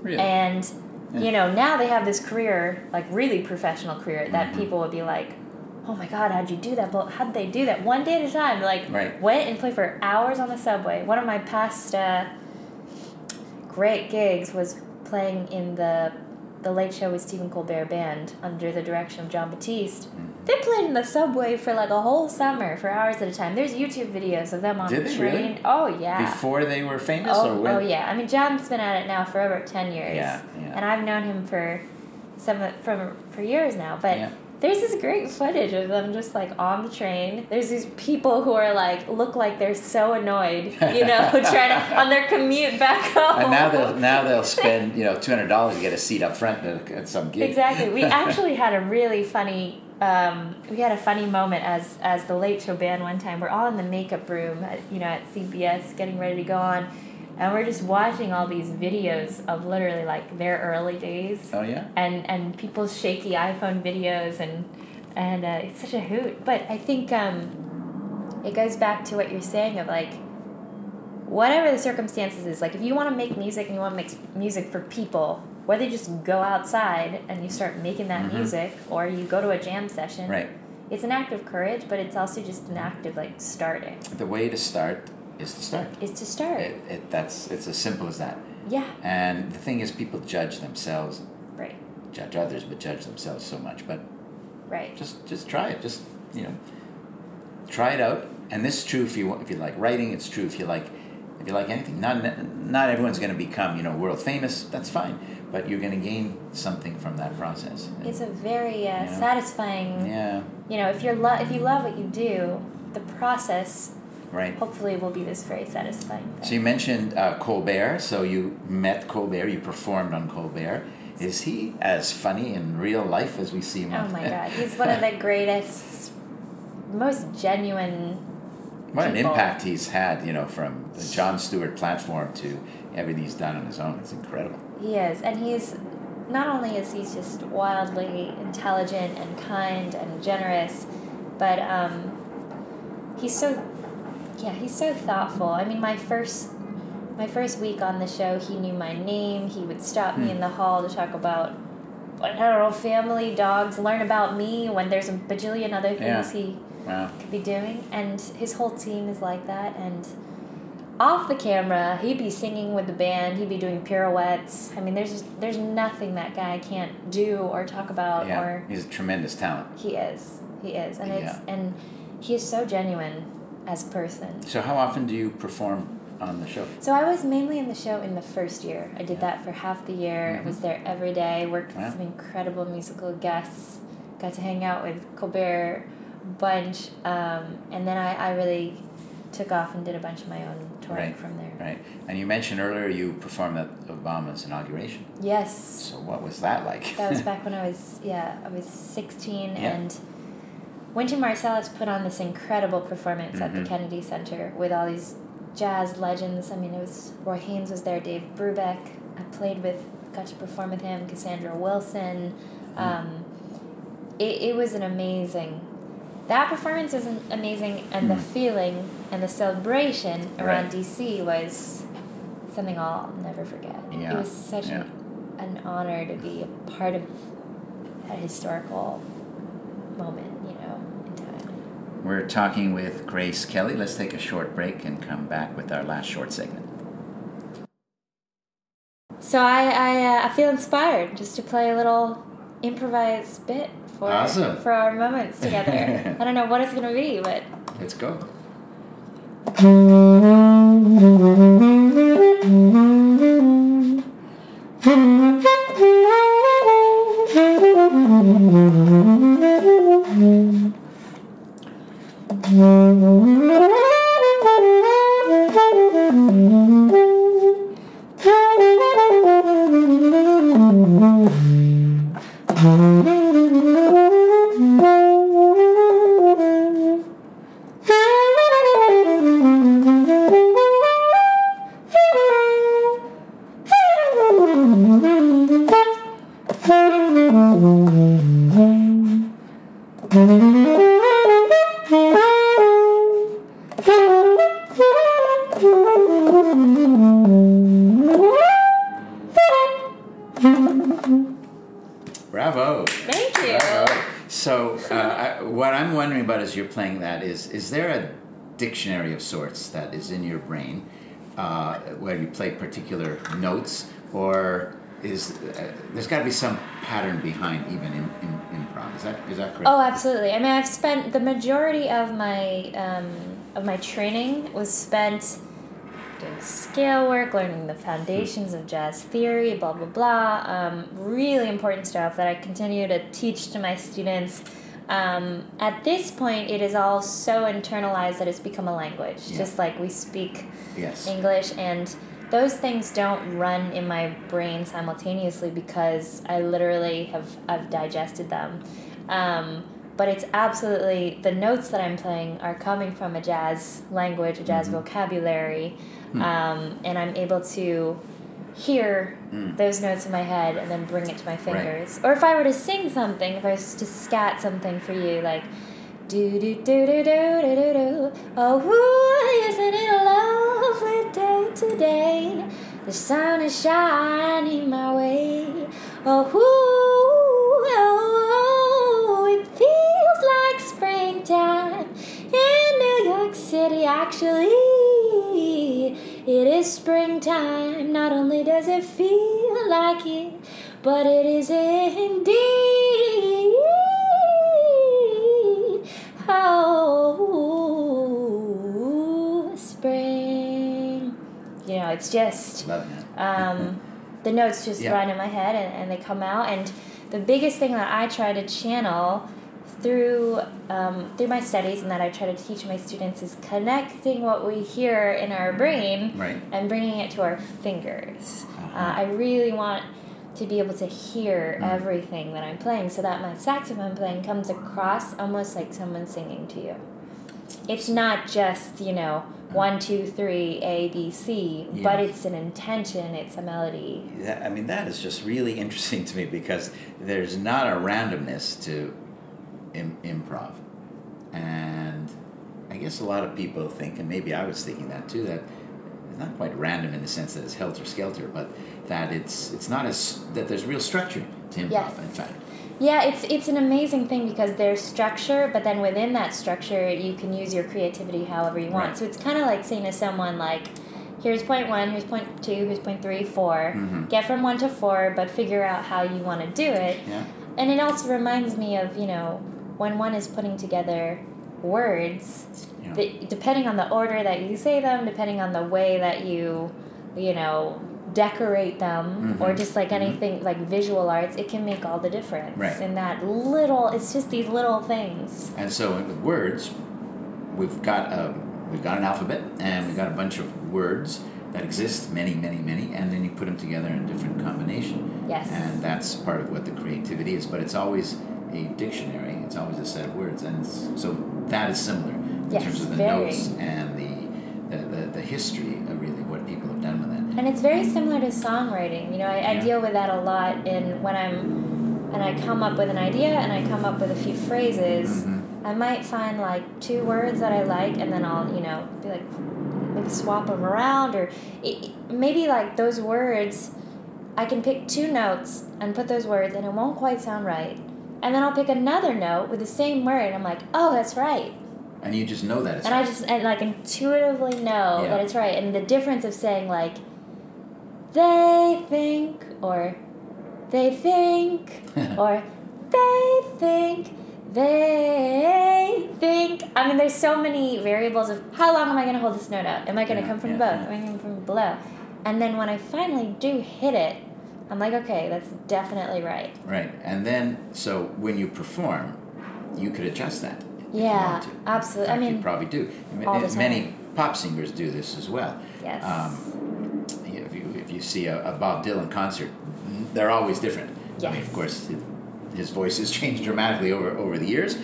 really And, Yeah. you know, now they have this career, like really professional career, that Mhm. people would be like, oh my God, how'd you do that? But how'd they do that? One day at a time. Like, Right. went and played for hours on the subway. One of my past uh, great gigs was playing in the the Late Show with Stephen Colbert band under the direction of Jon Batiste. Mhm. They played in the subway for like a whole summer for hours at a time. There's YouTube videos of them on Did the they train. really? Oh yeah. Before they were famous, Oh, or when? oh yeah. I mean, Jon's been at it now for over ten years. Yeah, yeah. And I've known him for some from for years now. But Yeah. There's this great footage of them just like on the train. There's these people who are like look like they're so annoyed, you know, (laughs) trying to on their commute back home. And now they'll now (laughs) they'll spend you know two hundred dollars to get a seat up front at, some gig. Exactly. We (laughs) actually had a really funny. Um, we had a funny moment as as the Late Show band one time. We're all in the makeup room, at, you know, at CBS, getting ready to go on, and we're just watching all these videos of literally like their early days, Oh yeah. and and people's shaky iPhone videos, and and uh, it's such a hoot. But I think um, it goes back to what you're saying of like whatever the circumstances is like if you want to make music and you want to make music for people whether you just go outside and you start making that Mhm. music or you go to a jam session Right. it's an act of courage but it's also just an act of like starting The way to start is to start. is to start It, it, that's it's as simple as that. yeah And the thing is, people judge themselves, right judge others, but judge themselves so much. But right just just try it. Just you know, try it out. And this is true if you want- if you like writing. It's true if you like if you like anything. Not not everyone's going to become you know world famous. That's fine. But you're going to gain something from that process. It's a very uh, Yeah. satisfying yeah. you know if you're lo- if you love what you do the process Right. hopefully it will be this very satisfying thing. So you mentioned uh, Colbert. So you met Colbert. You performed on Colbert. Is he as funny in real life as we see him? oh my god he's one of the (laughs) greatest most genuine What an impact he's had, you know, from the Jon Stewart platform to everything he's done on his own. It's incredible. He is, and he's not only is he just wildly intelligent and kind and generous, but um, he's so yeah he's so thoughtful. I mean, my first my first week on the show, he knew my name. He would stop me Hmm. in the hall to talk about I don't know family, dogs, learn about me when there's a bajillion other things Yeah. he Wow. could be doing and his whole team is like that and off the camera he'd be singing with the band he'd be doing pirouettes i mean there's just, there's nothing that guy can't do or talk about Yeah. or He's a tremendous talent. he is he is and it's and he is so genuine as a person So how often do you perform on the show? so i was mainly in the show in the first year i did that for half the year i was there every day worked with Wow. some incredible musical guests got to hang out with colbert bunch um, and then I, I really took off and did a bunch of my own touring Right. from there Right. And you mentioned earlier you performed at Obama's inauguration. yes So what was that like? that was (laughs) back when i was yeah i was 16 Yeah. and Wynton Marsalis put on this incredible performance at the Mhm. Kennedy Center with all these jazz legends. I mean, it was Roy Haynes was there, Dave Brubeck. I played with, got to perform with him, Cassandra Wilson. Mm. Um, it, it was an amazing. That performance was an- amazing, and the Mm. feeling and the celebration around Right. DC was something I'll never forget. Yeah, It was such yeah. an, an honor to be a part of that historical moment, you know. We're talking with Grace Kelly. Let's take a short break and come back with our last short segment. So I I, uh, I feel inspired just to play a little improvised bit for Awesome. for our moments together. (laughs) I don't know what it's gonna be, but Let's go. (laughs) Bravo. (laughs) is, there a dictionary of sorts that is in your brain uh, where you play particular notes, or is uh, there's got to be some pattern behind even in, in improv. Is that is that correct? Oh, absolutely. I mean, I've spent the majority of my um, of my training was spent doing scale work, learning the foundations of jazz theory, blah blah blah. Um, really important stuff that I continue to teach to my students. Um, at this point, it is all so internalized that it's become a language, Yeah. just like we speak yes. English and those things don't run in my brain simultaneously because I literally have I've digested them. Um, but it's absolutely the notes that I'm playing are coming from a jazz language, a jazz vocabulary, um, and I'm able to hear mm. those notes in my head and then bring it to my fingers. Or if I were to sing something, if I was to scat something for you, like do do do do do do do do. Oh, isn't it a lovely day today? The sun is shining my way. Oh, oh, it feels like springtime in New York City. Actually, it is springtime. Not only does it feel like it, but it is indeed. Oh, spring. You know, it's just um, the notes just Yeah. run in my head and, and they come out. And the biggest thing that I try to channel through um, through my studies and that I try to teach my students is connecting what we hear in our brain Right. and bringing it to our fingers. Uh-huh. Uh, I really want to be able to hear Mm. everything that I'm playing so that my saxophone playing comes across almost like someone singing to you. It's not just, you know, one, two, three, A, B, C, but it's an intention, it's a melody. That, I mean, that is just really interesting to me because there's not a randomness to Im- improv. And I guess a lot of people think, and maybe I was thinking that too, that it's not quite random in the sense that it's helter skelter, but that it's it's not as that there's real structure to improv. Yes. In fact, Yeah, it's it's an amazing thing because there's structure, but then within that structure, you can use your creativity however you want. Right. So it's kind of like saying to someone like, "Here's point one, here's point two, here's point three, four. Mhm. Get from one to four, but figure out how you want to do it." yeah, And it also reminds me of you know when one is putting together words, Yeah. the, depending on the order that you say them, depending on the way that you, you know, decorate them, or Mhm. just like anything like visual arts, it can make all the difference. Right. In that little, it's just these little things. And so with words, we've got a we've got an alphabet and we've got a bunch of words that exist, many, many, many, and then you put them together in different combination. Yes. And that's part of what the creativity is. But it's always a dictionary. It's always a set of words, and so that is similar in Yes, terms of the very. notes and the the, the the history of really what people have done with it. And it's very similar to songwriting. You know, I, I deal with that a lot in when I'm, and I come up with an idea and I come up with a few phrases. Mhm. I might find like two words that I like, and then I'll, you know, be like, maybe swap them around, or it, maybe like those words, I can pick two notes and put those words, and it won't quite sound right. And then I'll pick another note with the same word, and I'm like, oh, that's right. And you just know that it's And I just and like intuitively know Yeah. that it's right. And the difference of saying like they think or they think (laughs) or they think they think. I mean, there's so many variables of how long am I going to hold this note out? Am I going to Yeah, come from yeah, above? Am I going to come from below? And then when I finally do hit it, I'm like, okay, that's definitely right. right. And then so when you perform, you could adjust that. Yeah, absolutely. I In fact, you mean, probably do. The Many pop singers do this as well. yes. Um, if you if you see a, a Bob Dylan concert, they're always different. I mean, of course, his, his voice has (laughs) changed dramatically over over the years,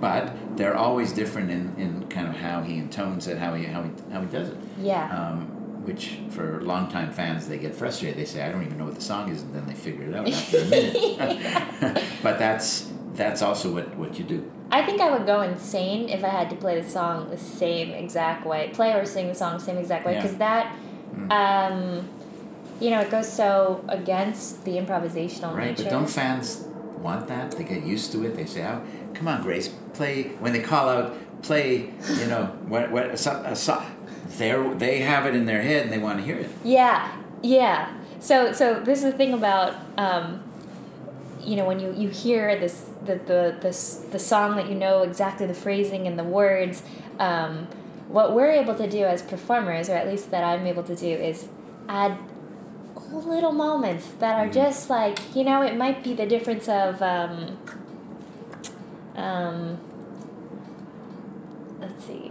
but they're always different in, in kind of how he intones it, how he how he how he does it. yeah. Um, which for longtime fans they get frustrated. They say, "I don't even know what the song is," and then they figure it out after a (laughs) minute. (laughs) but that's that's also what, what you do. I think I would go insane if I had to play the song the same exact way, play or sing the song the same exact way, Yeah. because that, Mm. um, you know, it goes so against the improvisational nature. Right, nature. but don't fans want that? They get used to it. They say, "Oh, come on, Grace, play." When they call out, "Play," you know, what what a, so- a, so- they they have it in their head and they want to hear it. Yeah, yeah. So so this is the thing about um, you know when you you hear this the the this the song that you know exactly the phrasing and the words. Um, what we're able to do as performers, or at least that I'm able to do, is add little moments that are just like you know it might be the difference of um, um, let's see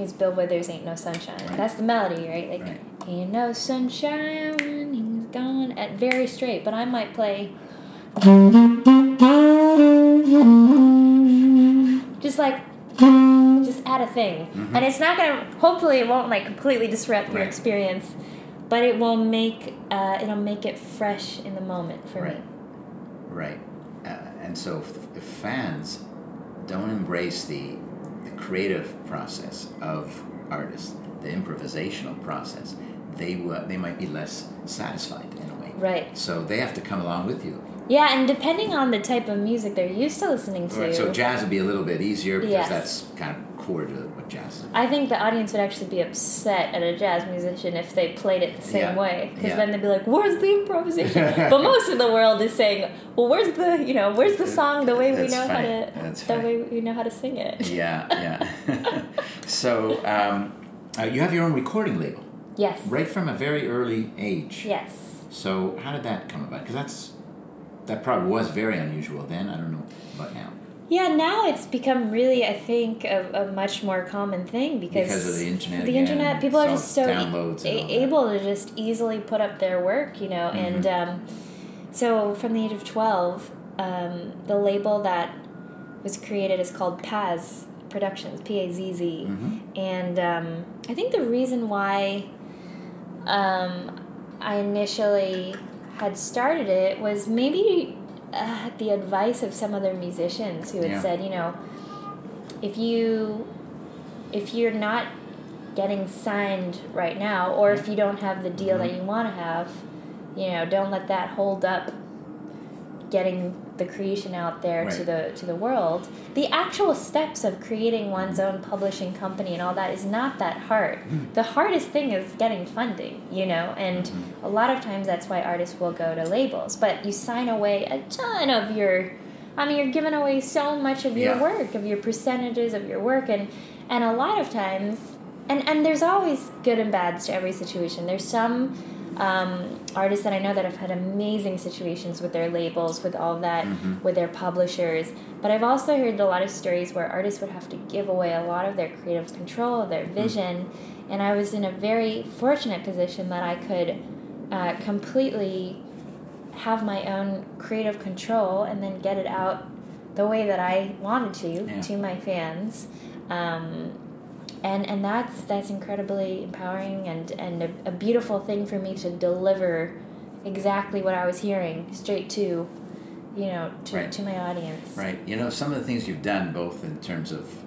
use Bill Withers ain't no sunshine that's the melody right like Right. ain't no sunshine when he's gone at very straight but I might play just like just add a thing and it's not gonna hopefully it won't like completely disrupt your Right. experience but it will make uh, it'll make it fresh in the moment for Right. me Right. Uh, and so if, if fans don't embrace the, the creative process of artists, the improvisational process, they will, they might be less satisfied in a way. right So they have to come along with you. Yeah and depending on the type of music they're used to listening to Right, So jazz would be a little bit easier because Yes. that's kind of core to what jazz is. I think the audience would actually be upset at a jazz musician if they played it the same Yeah. way, because Yeah. then they'd be like, "Where's the improvisation?" (laughs) but most of the world is saying, "Well, where's the you know where's the song the way we That's know how to That's the funny. way we know how to sing it." Yeah, yeah. (laughs) (laughs) so um, uh, you have your own recording label Yes. right from a very early age. Yes. So how did that come about? Because that's that probably was very unusual then. I don't know about now Yeah, now it's become really, I think, a, a much more common thing because because of the internet. the internet people are just so e- downloads and a- all that. able to just easily put up their work you know Mm-hmm. and um, so from the age of 12 um, the label that was created is called Pazz productions p-a-z-z Mhm. and um, i think the reason why um, i initially had started it was maybe uh, the advice of some other musicians who had Yeah. said you know if you if you're not getting signed right now or if you don't have the deal that you want to have you know don't let that hold up getting the creation out there to the to the world the actual steps of creating one's own publishing company and all that is not that hard hmm. the hardest thing is getting funding you know and mm-hmm. a lot of times that's why artists will go to labels but you sign away a ton of your I mean, you're giving away so much of your Yeah. work, of your percentages of your work, and and a lot of times, and and there's always good and bads to every situation. There's some um, artists that I know that have had amazing situations with their labels, with all that, with their publishers. But I've also heard a lot of stories where artists would have to give away a lot of their creative control, their vision, and I was in a very fortunate position that I could uh, completely have my own creative control and then get it out the way that I wanted to Yeah. to my fans. Um, and and that's that's incredibly empowering and and a, a beautiful thing for me to deliver exactly what I was hearing straight to you know to, Right. to my audience. Right. You know, some of the things you've done, both in terms of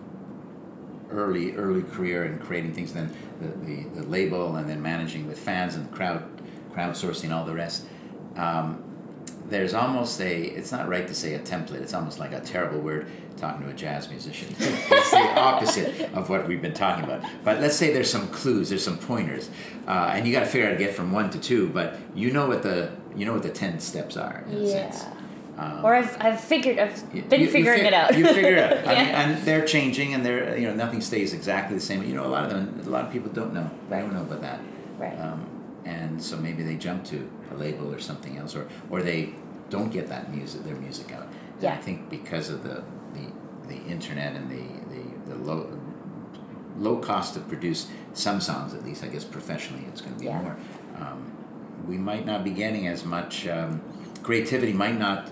early early career and creating things, then the, the, the label, and then managing with fans and crowd crowdsourcing, all the rest. Um, there's almost a. It's not right to say a template. It's almost like a terrible word talking to a jazz musician. (laughs) it's the opposite of what we've been talking about. But let's say there's some clues, there's some pointers, uh, and you got to figure out how to get from one to two. But you know what the you know what the ten steps are in a Yeah. sense. Um, Or I've, I've figured I've been you- you figuring fig- it out. You figure it out. (laughs) I mean, and they're changing, and they're you know nothing stays exactly the same. You know, a lot of them, a lot of people don't know. They don't know about that. Right. Um, and so maybe they jump to a label or something else, or or they don't get that music, their music out. And Yeah. I think because of the the, the internet and the, the, the low low cost to produce some songs, at least I guess professionally, it's going to be Yeah. more. Um, we might not be getting as much um, creativity. Might not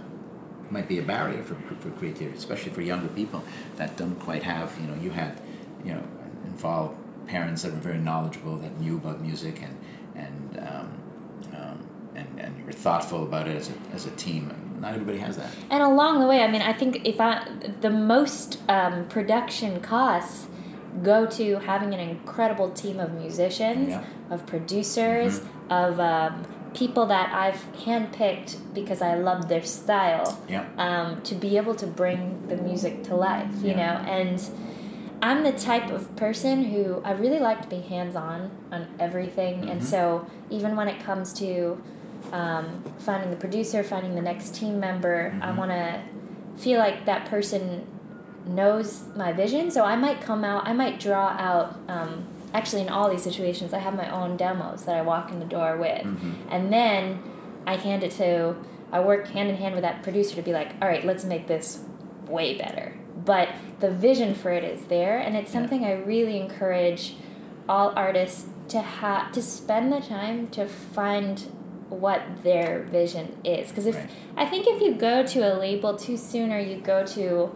might be a barrier for, for creativity, especially for younger people that don't quite have. You know, you had you know involved parents that were very knowledgeable that knew about music and and um, um, and, and you were thoughtful about it as a, as a team. Not everybody has that. And along the way, I mean, I think if I the most um, production costs go to having an incredible team of musicians, Yeah. of producers, of um, people that I've handpicked because I love their style. Yeah. Um, to be able to bring the music to life, you Yeah. know, and I'm the type of person who I really like to be hands on on everything, mm-hmm. and so even when it comes to um, finding the producer, finding the next team member, mm-hmm. I want to feel like that person knows my vision. So I might come out, I might draw out. Um, actually, in all these situations, I have my own demos that I walk in the door with, mm-hmm. and then I hand it to. I work hand in hand with that producer to be like, all right, let's make this way better. But the vision for it is there, and it's something yeah. I really encourage all artists to have to spend the time to find what their vision is. Because if right. I think if you go to a label too soon, or you go to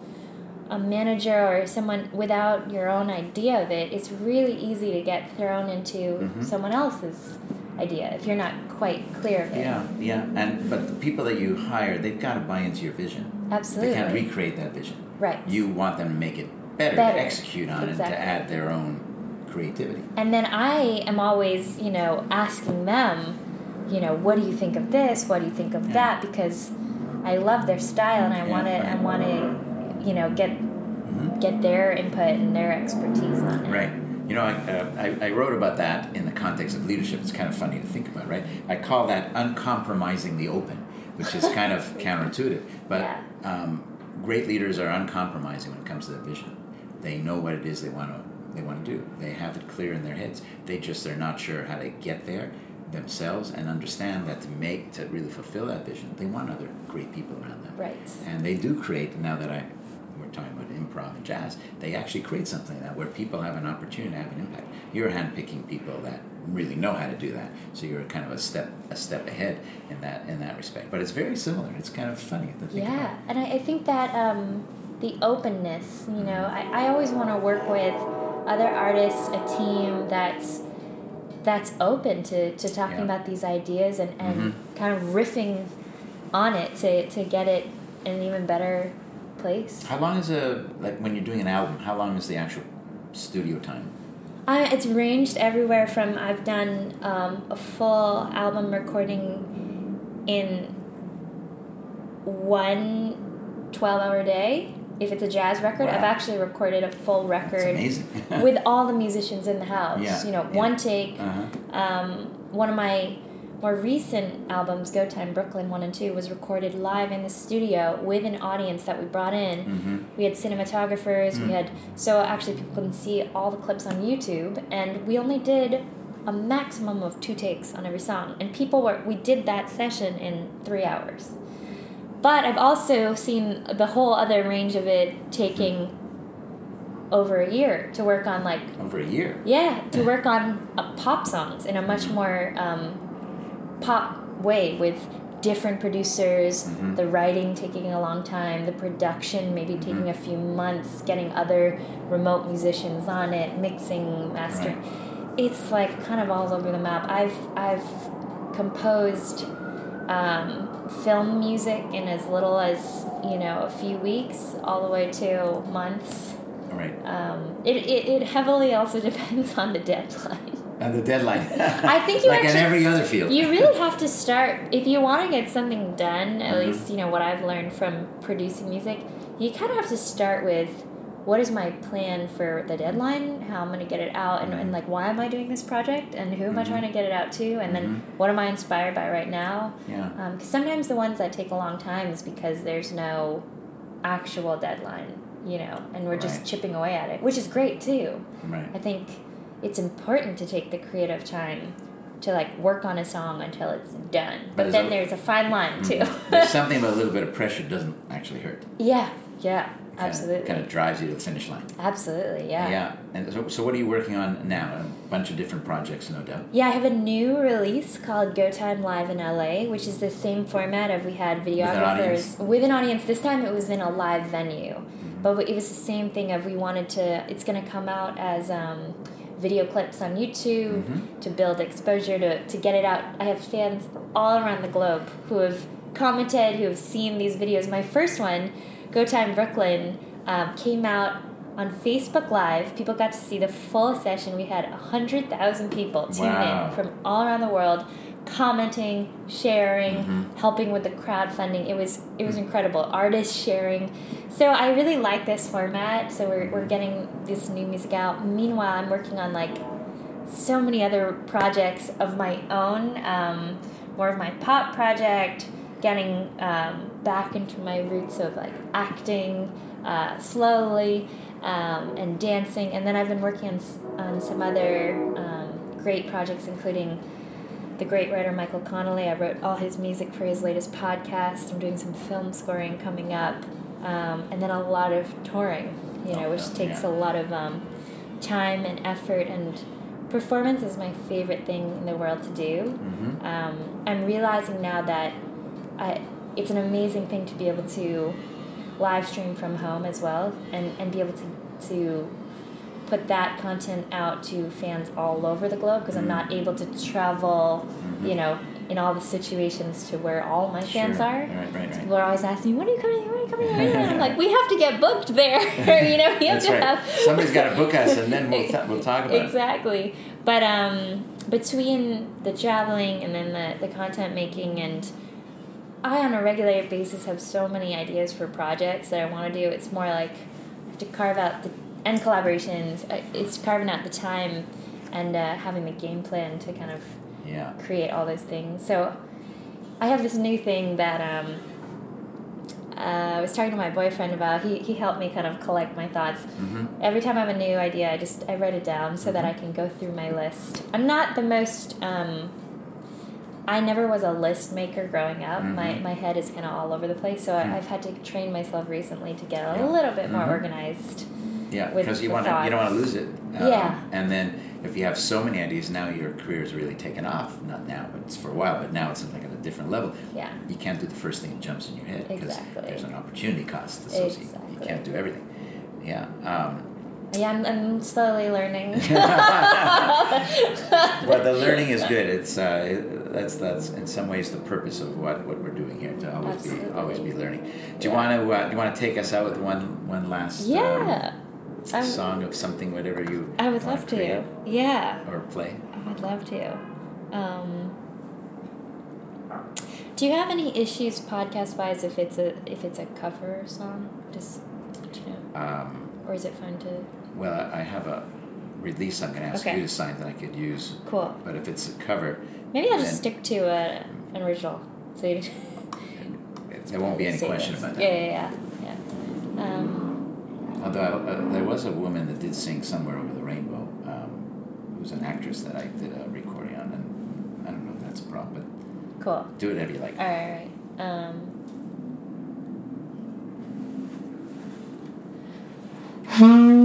a manager or someone without your own idea of it, it's really easy to get thrown into mm-hmm. someone else's idea if you're not quite clear of it. Yeah, yeah, and but the people that you hire, they've got to buy into your vision. Absolutely, they can't recreate that vision. Right. You want them to make it better, better. to execute on exactly. it, to add their own creativity. And then I am always, you know, asking them, you know, what do you think of this? What do you think of yeah. that? Because I love their style and I yeah, want to, I want to, you know, get mm-hmm. get their input and their expertise on it. Right. You know, I, uh, I, I, wrote about that in the context of leadership. It's kind of funny to think about, right? I call that uncompromising the open, which is kind of (laughs) counterintuitive. But yeah. um, great leaders are uncompromising when it comes to their vision. They know what it is they want to they want to do. They have it clear in their heads. They just they're not sure how to get there themselves and understand that to make to really fulfill that vision, they want other great people around them. Right. And they do create. Now that I we're talking about improv and jazz, they actually create something that where people have an opportunity to have an impact. You're handpicking people that really know how to do that, so you're kind of a step a step ahead in that in that respect. But it's very similar. It's kind of funny yeah, about. and I, I think that um, the openness. You know, I, I always want to work with other artists, a team that's that's open to, to talking yeah. about these ideas and, and mm-hmm. kind of riffing on it to, to get it in an even better place. How long is a like when you're doing an album? How long is the actual studio time? Uh, it's ranged everywhere from I've done um, a full album recording in one 12 hour day. If it's a jazz record, wow. I've actually recorded a full record with (laughs) all the musicians in the house. Yeah. You know, yeah. one take. Uh-huh. Um, one of my more recent albums, Go Time Brooklyn 1 and 2, was recorded live in the studio with an audience that we brought in. Mm-hmm. We had cinematographers, mm-hmm. we had, so actually people can see all the clips on YouTube, and we only did a maximum of two takes on every song. And people were, we did that session in three hours. But I've also seen the whole other range of it taking over a year to work on like over a year yeah to work on uh, pop songs in a much more um, pop way with different producers, mm-hmm. the writing taking a long time, the production maybe mm-hmm. taking a few months, getting other remote musicians on it, mixing, mastering. Right. It's like kind of all over the map. I've I've composed um, film music in as little as you know a few weeks, all the way to months. Right. Um, it, it, it heavily also (laughs) depends on the deadline and the deadline. (laughs) I think you like actually, in every other field. You really have to start if you want to get something done. At mm-hmm. least you know what I've learned from producing music. You kind of have to start with what is my plan for the deadline, how I'm going to get it out, and, mm-hmm. and like why am I doing this project, and who am mm-hmm. I trying to get it out to, and then mm-hmm. what am I inspired by right now? Yeah. Because um, sometimes the ones that take a long time is because there's no actual deadline, you know, and we're just chipping away at it, which is great too. Right. I think it's important to take the creative time to like work on a song until it's done. But, but then a, there's a fine line too. Mm-hmm. there's (laughs) something about a little bit of pressure doesn't actually hurt. Yeah, yeah, kind absolutely. Of, kind of drives you to the finish line. Absolutely, yeah. Yeah, and so, so what are you working on now? A bunch of different projects, no doubt. Yeah, I have a new release called Go Time Live in LA, which is the same format of we had videographers with an audience. With an audience. This time it was in a live venue, mm-hmm. but it was the same thing of we wanted to. It's going to come out as. Um, video clips on YouTube mm-hmm. to build exposure to, to get it out. I have fans all around the globe who have commented, who have seen these videos. My first one, Go Time Brooklyn, um, came out on Facebook Live. People got to see the full session. We had 100,000 people tune wow. in from all around the world commenting, sharing, helping with the crowdfunding. It was it was incredible. Artists sharing. So I really like this format. So we're we're getting this new music out. Meanwhile, I'm working on like so many other projects of my own. Um, more of my pop project, getting um, back into my roots of like acting uh, slowly um, and dancing. And then I've been working on, on some other um, great projects, including the great writer Michael Connelly. I wrote all his music for his latest podcast. I'm doing some film scoring coming up. Um, and then a lot of touring, you know, which Oh, takes yeah. a lot of um, time and effort and performance is my favorite thing in the world to do. Mhm. Um, I'm realizing now that I, it's an amazing thing to be able to live stream from home as well and, and be able to, to put that content out to fans all over the globe because I'm not able to travel, you know, in all the situations to where all my fans Sure. are. Right, right, right. People are always asking me, when are you coming? When are you coming? When (laughs) are? I'm like, we have to get booked there. (laughs) you know, we have That's to right. have. Somebody's got to book us, and then we'll, th- we'll talk about it. exactly. But um, between the traveling and then the, the content making and I on a regular basis have so many ideas for projects that I want to do. It's more like I have to carve out the and collaborations. uh, It's carving out the time and uh, having the game plan to kind of Yeah. create all those things. So I have this new thing that um, uh, I was talking to my boyfriend about. He, he helped me kind of collect my thoughts. hmm Every time I have a new idea, I just I write it down so that I can go through my list. I'm not the most. Um, I never was a list maker growing up. My Mhm. my head is kind of all over the place. So. I, I've had to train myself recently to get a little bit more Mhm. organized. Yeah, because you want to you don't want to lose it. Um, Yeah. And then if you have so many ideas, now your career is really taken off. Not now, but it's for a while. But now it's like at a different level. Yeah. You can't do the first thing that jumps in your head because Exactly. there's an opportunity cost associated. You can't do everything. Yeah. Um, Yeah, I'm, I'm slowly learning. (laughs) (laughs) but the learning is good. It's uh, it, that's that's in some ways the purpose of what, what we're doing here to always be always be learning. Do you want to uh, do you want to take us out with one one last um, I'm- song of something whatever you I would love to. create Yeah. or play? I would love to. Um, do you have any issues podcast wise if it's a if it's a cover song? Just you know, Um, or is it fun to? well, I I have a release I'm going to ask Okay. you to sign that I could use. Cool. But if it's a cover, Maybe I'll just stick to a, an original. So you, (laughs) there won't be (laughs) any question about that. Yeah, yeah, yeah. yeah. Um, Although uh, there was a woman that did sing somewhere over the rainbow, um, who was an actress that I did a recording on, and I don't know if that's a problem, but cool. do whatever you like. All right, all right. Um, la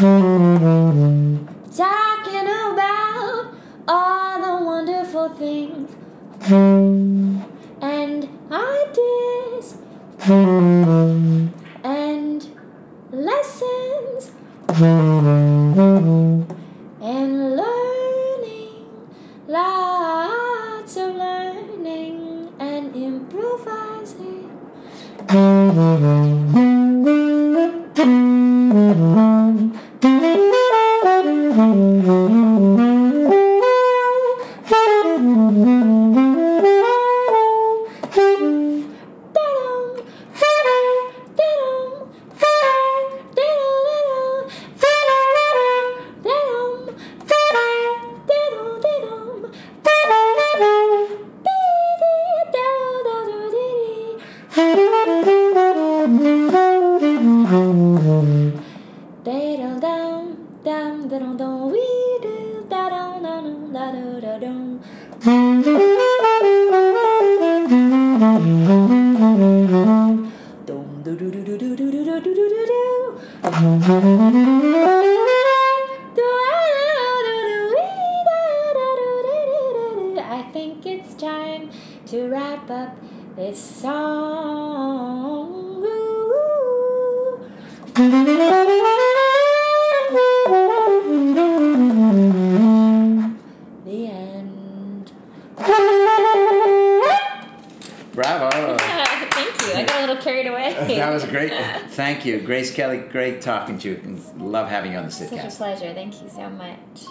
Talking about all the wonderful things. And ideas Grace Kelly. Great talking to you. Love having you on the Such a pleasure. Thank you so much.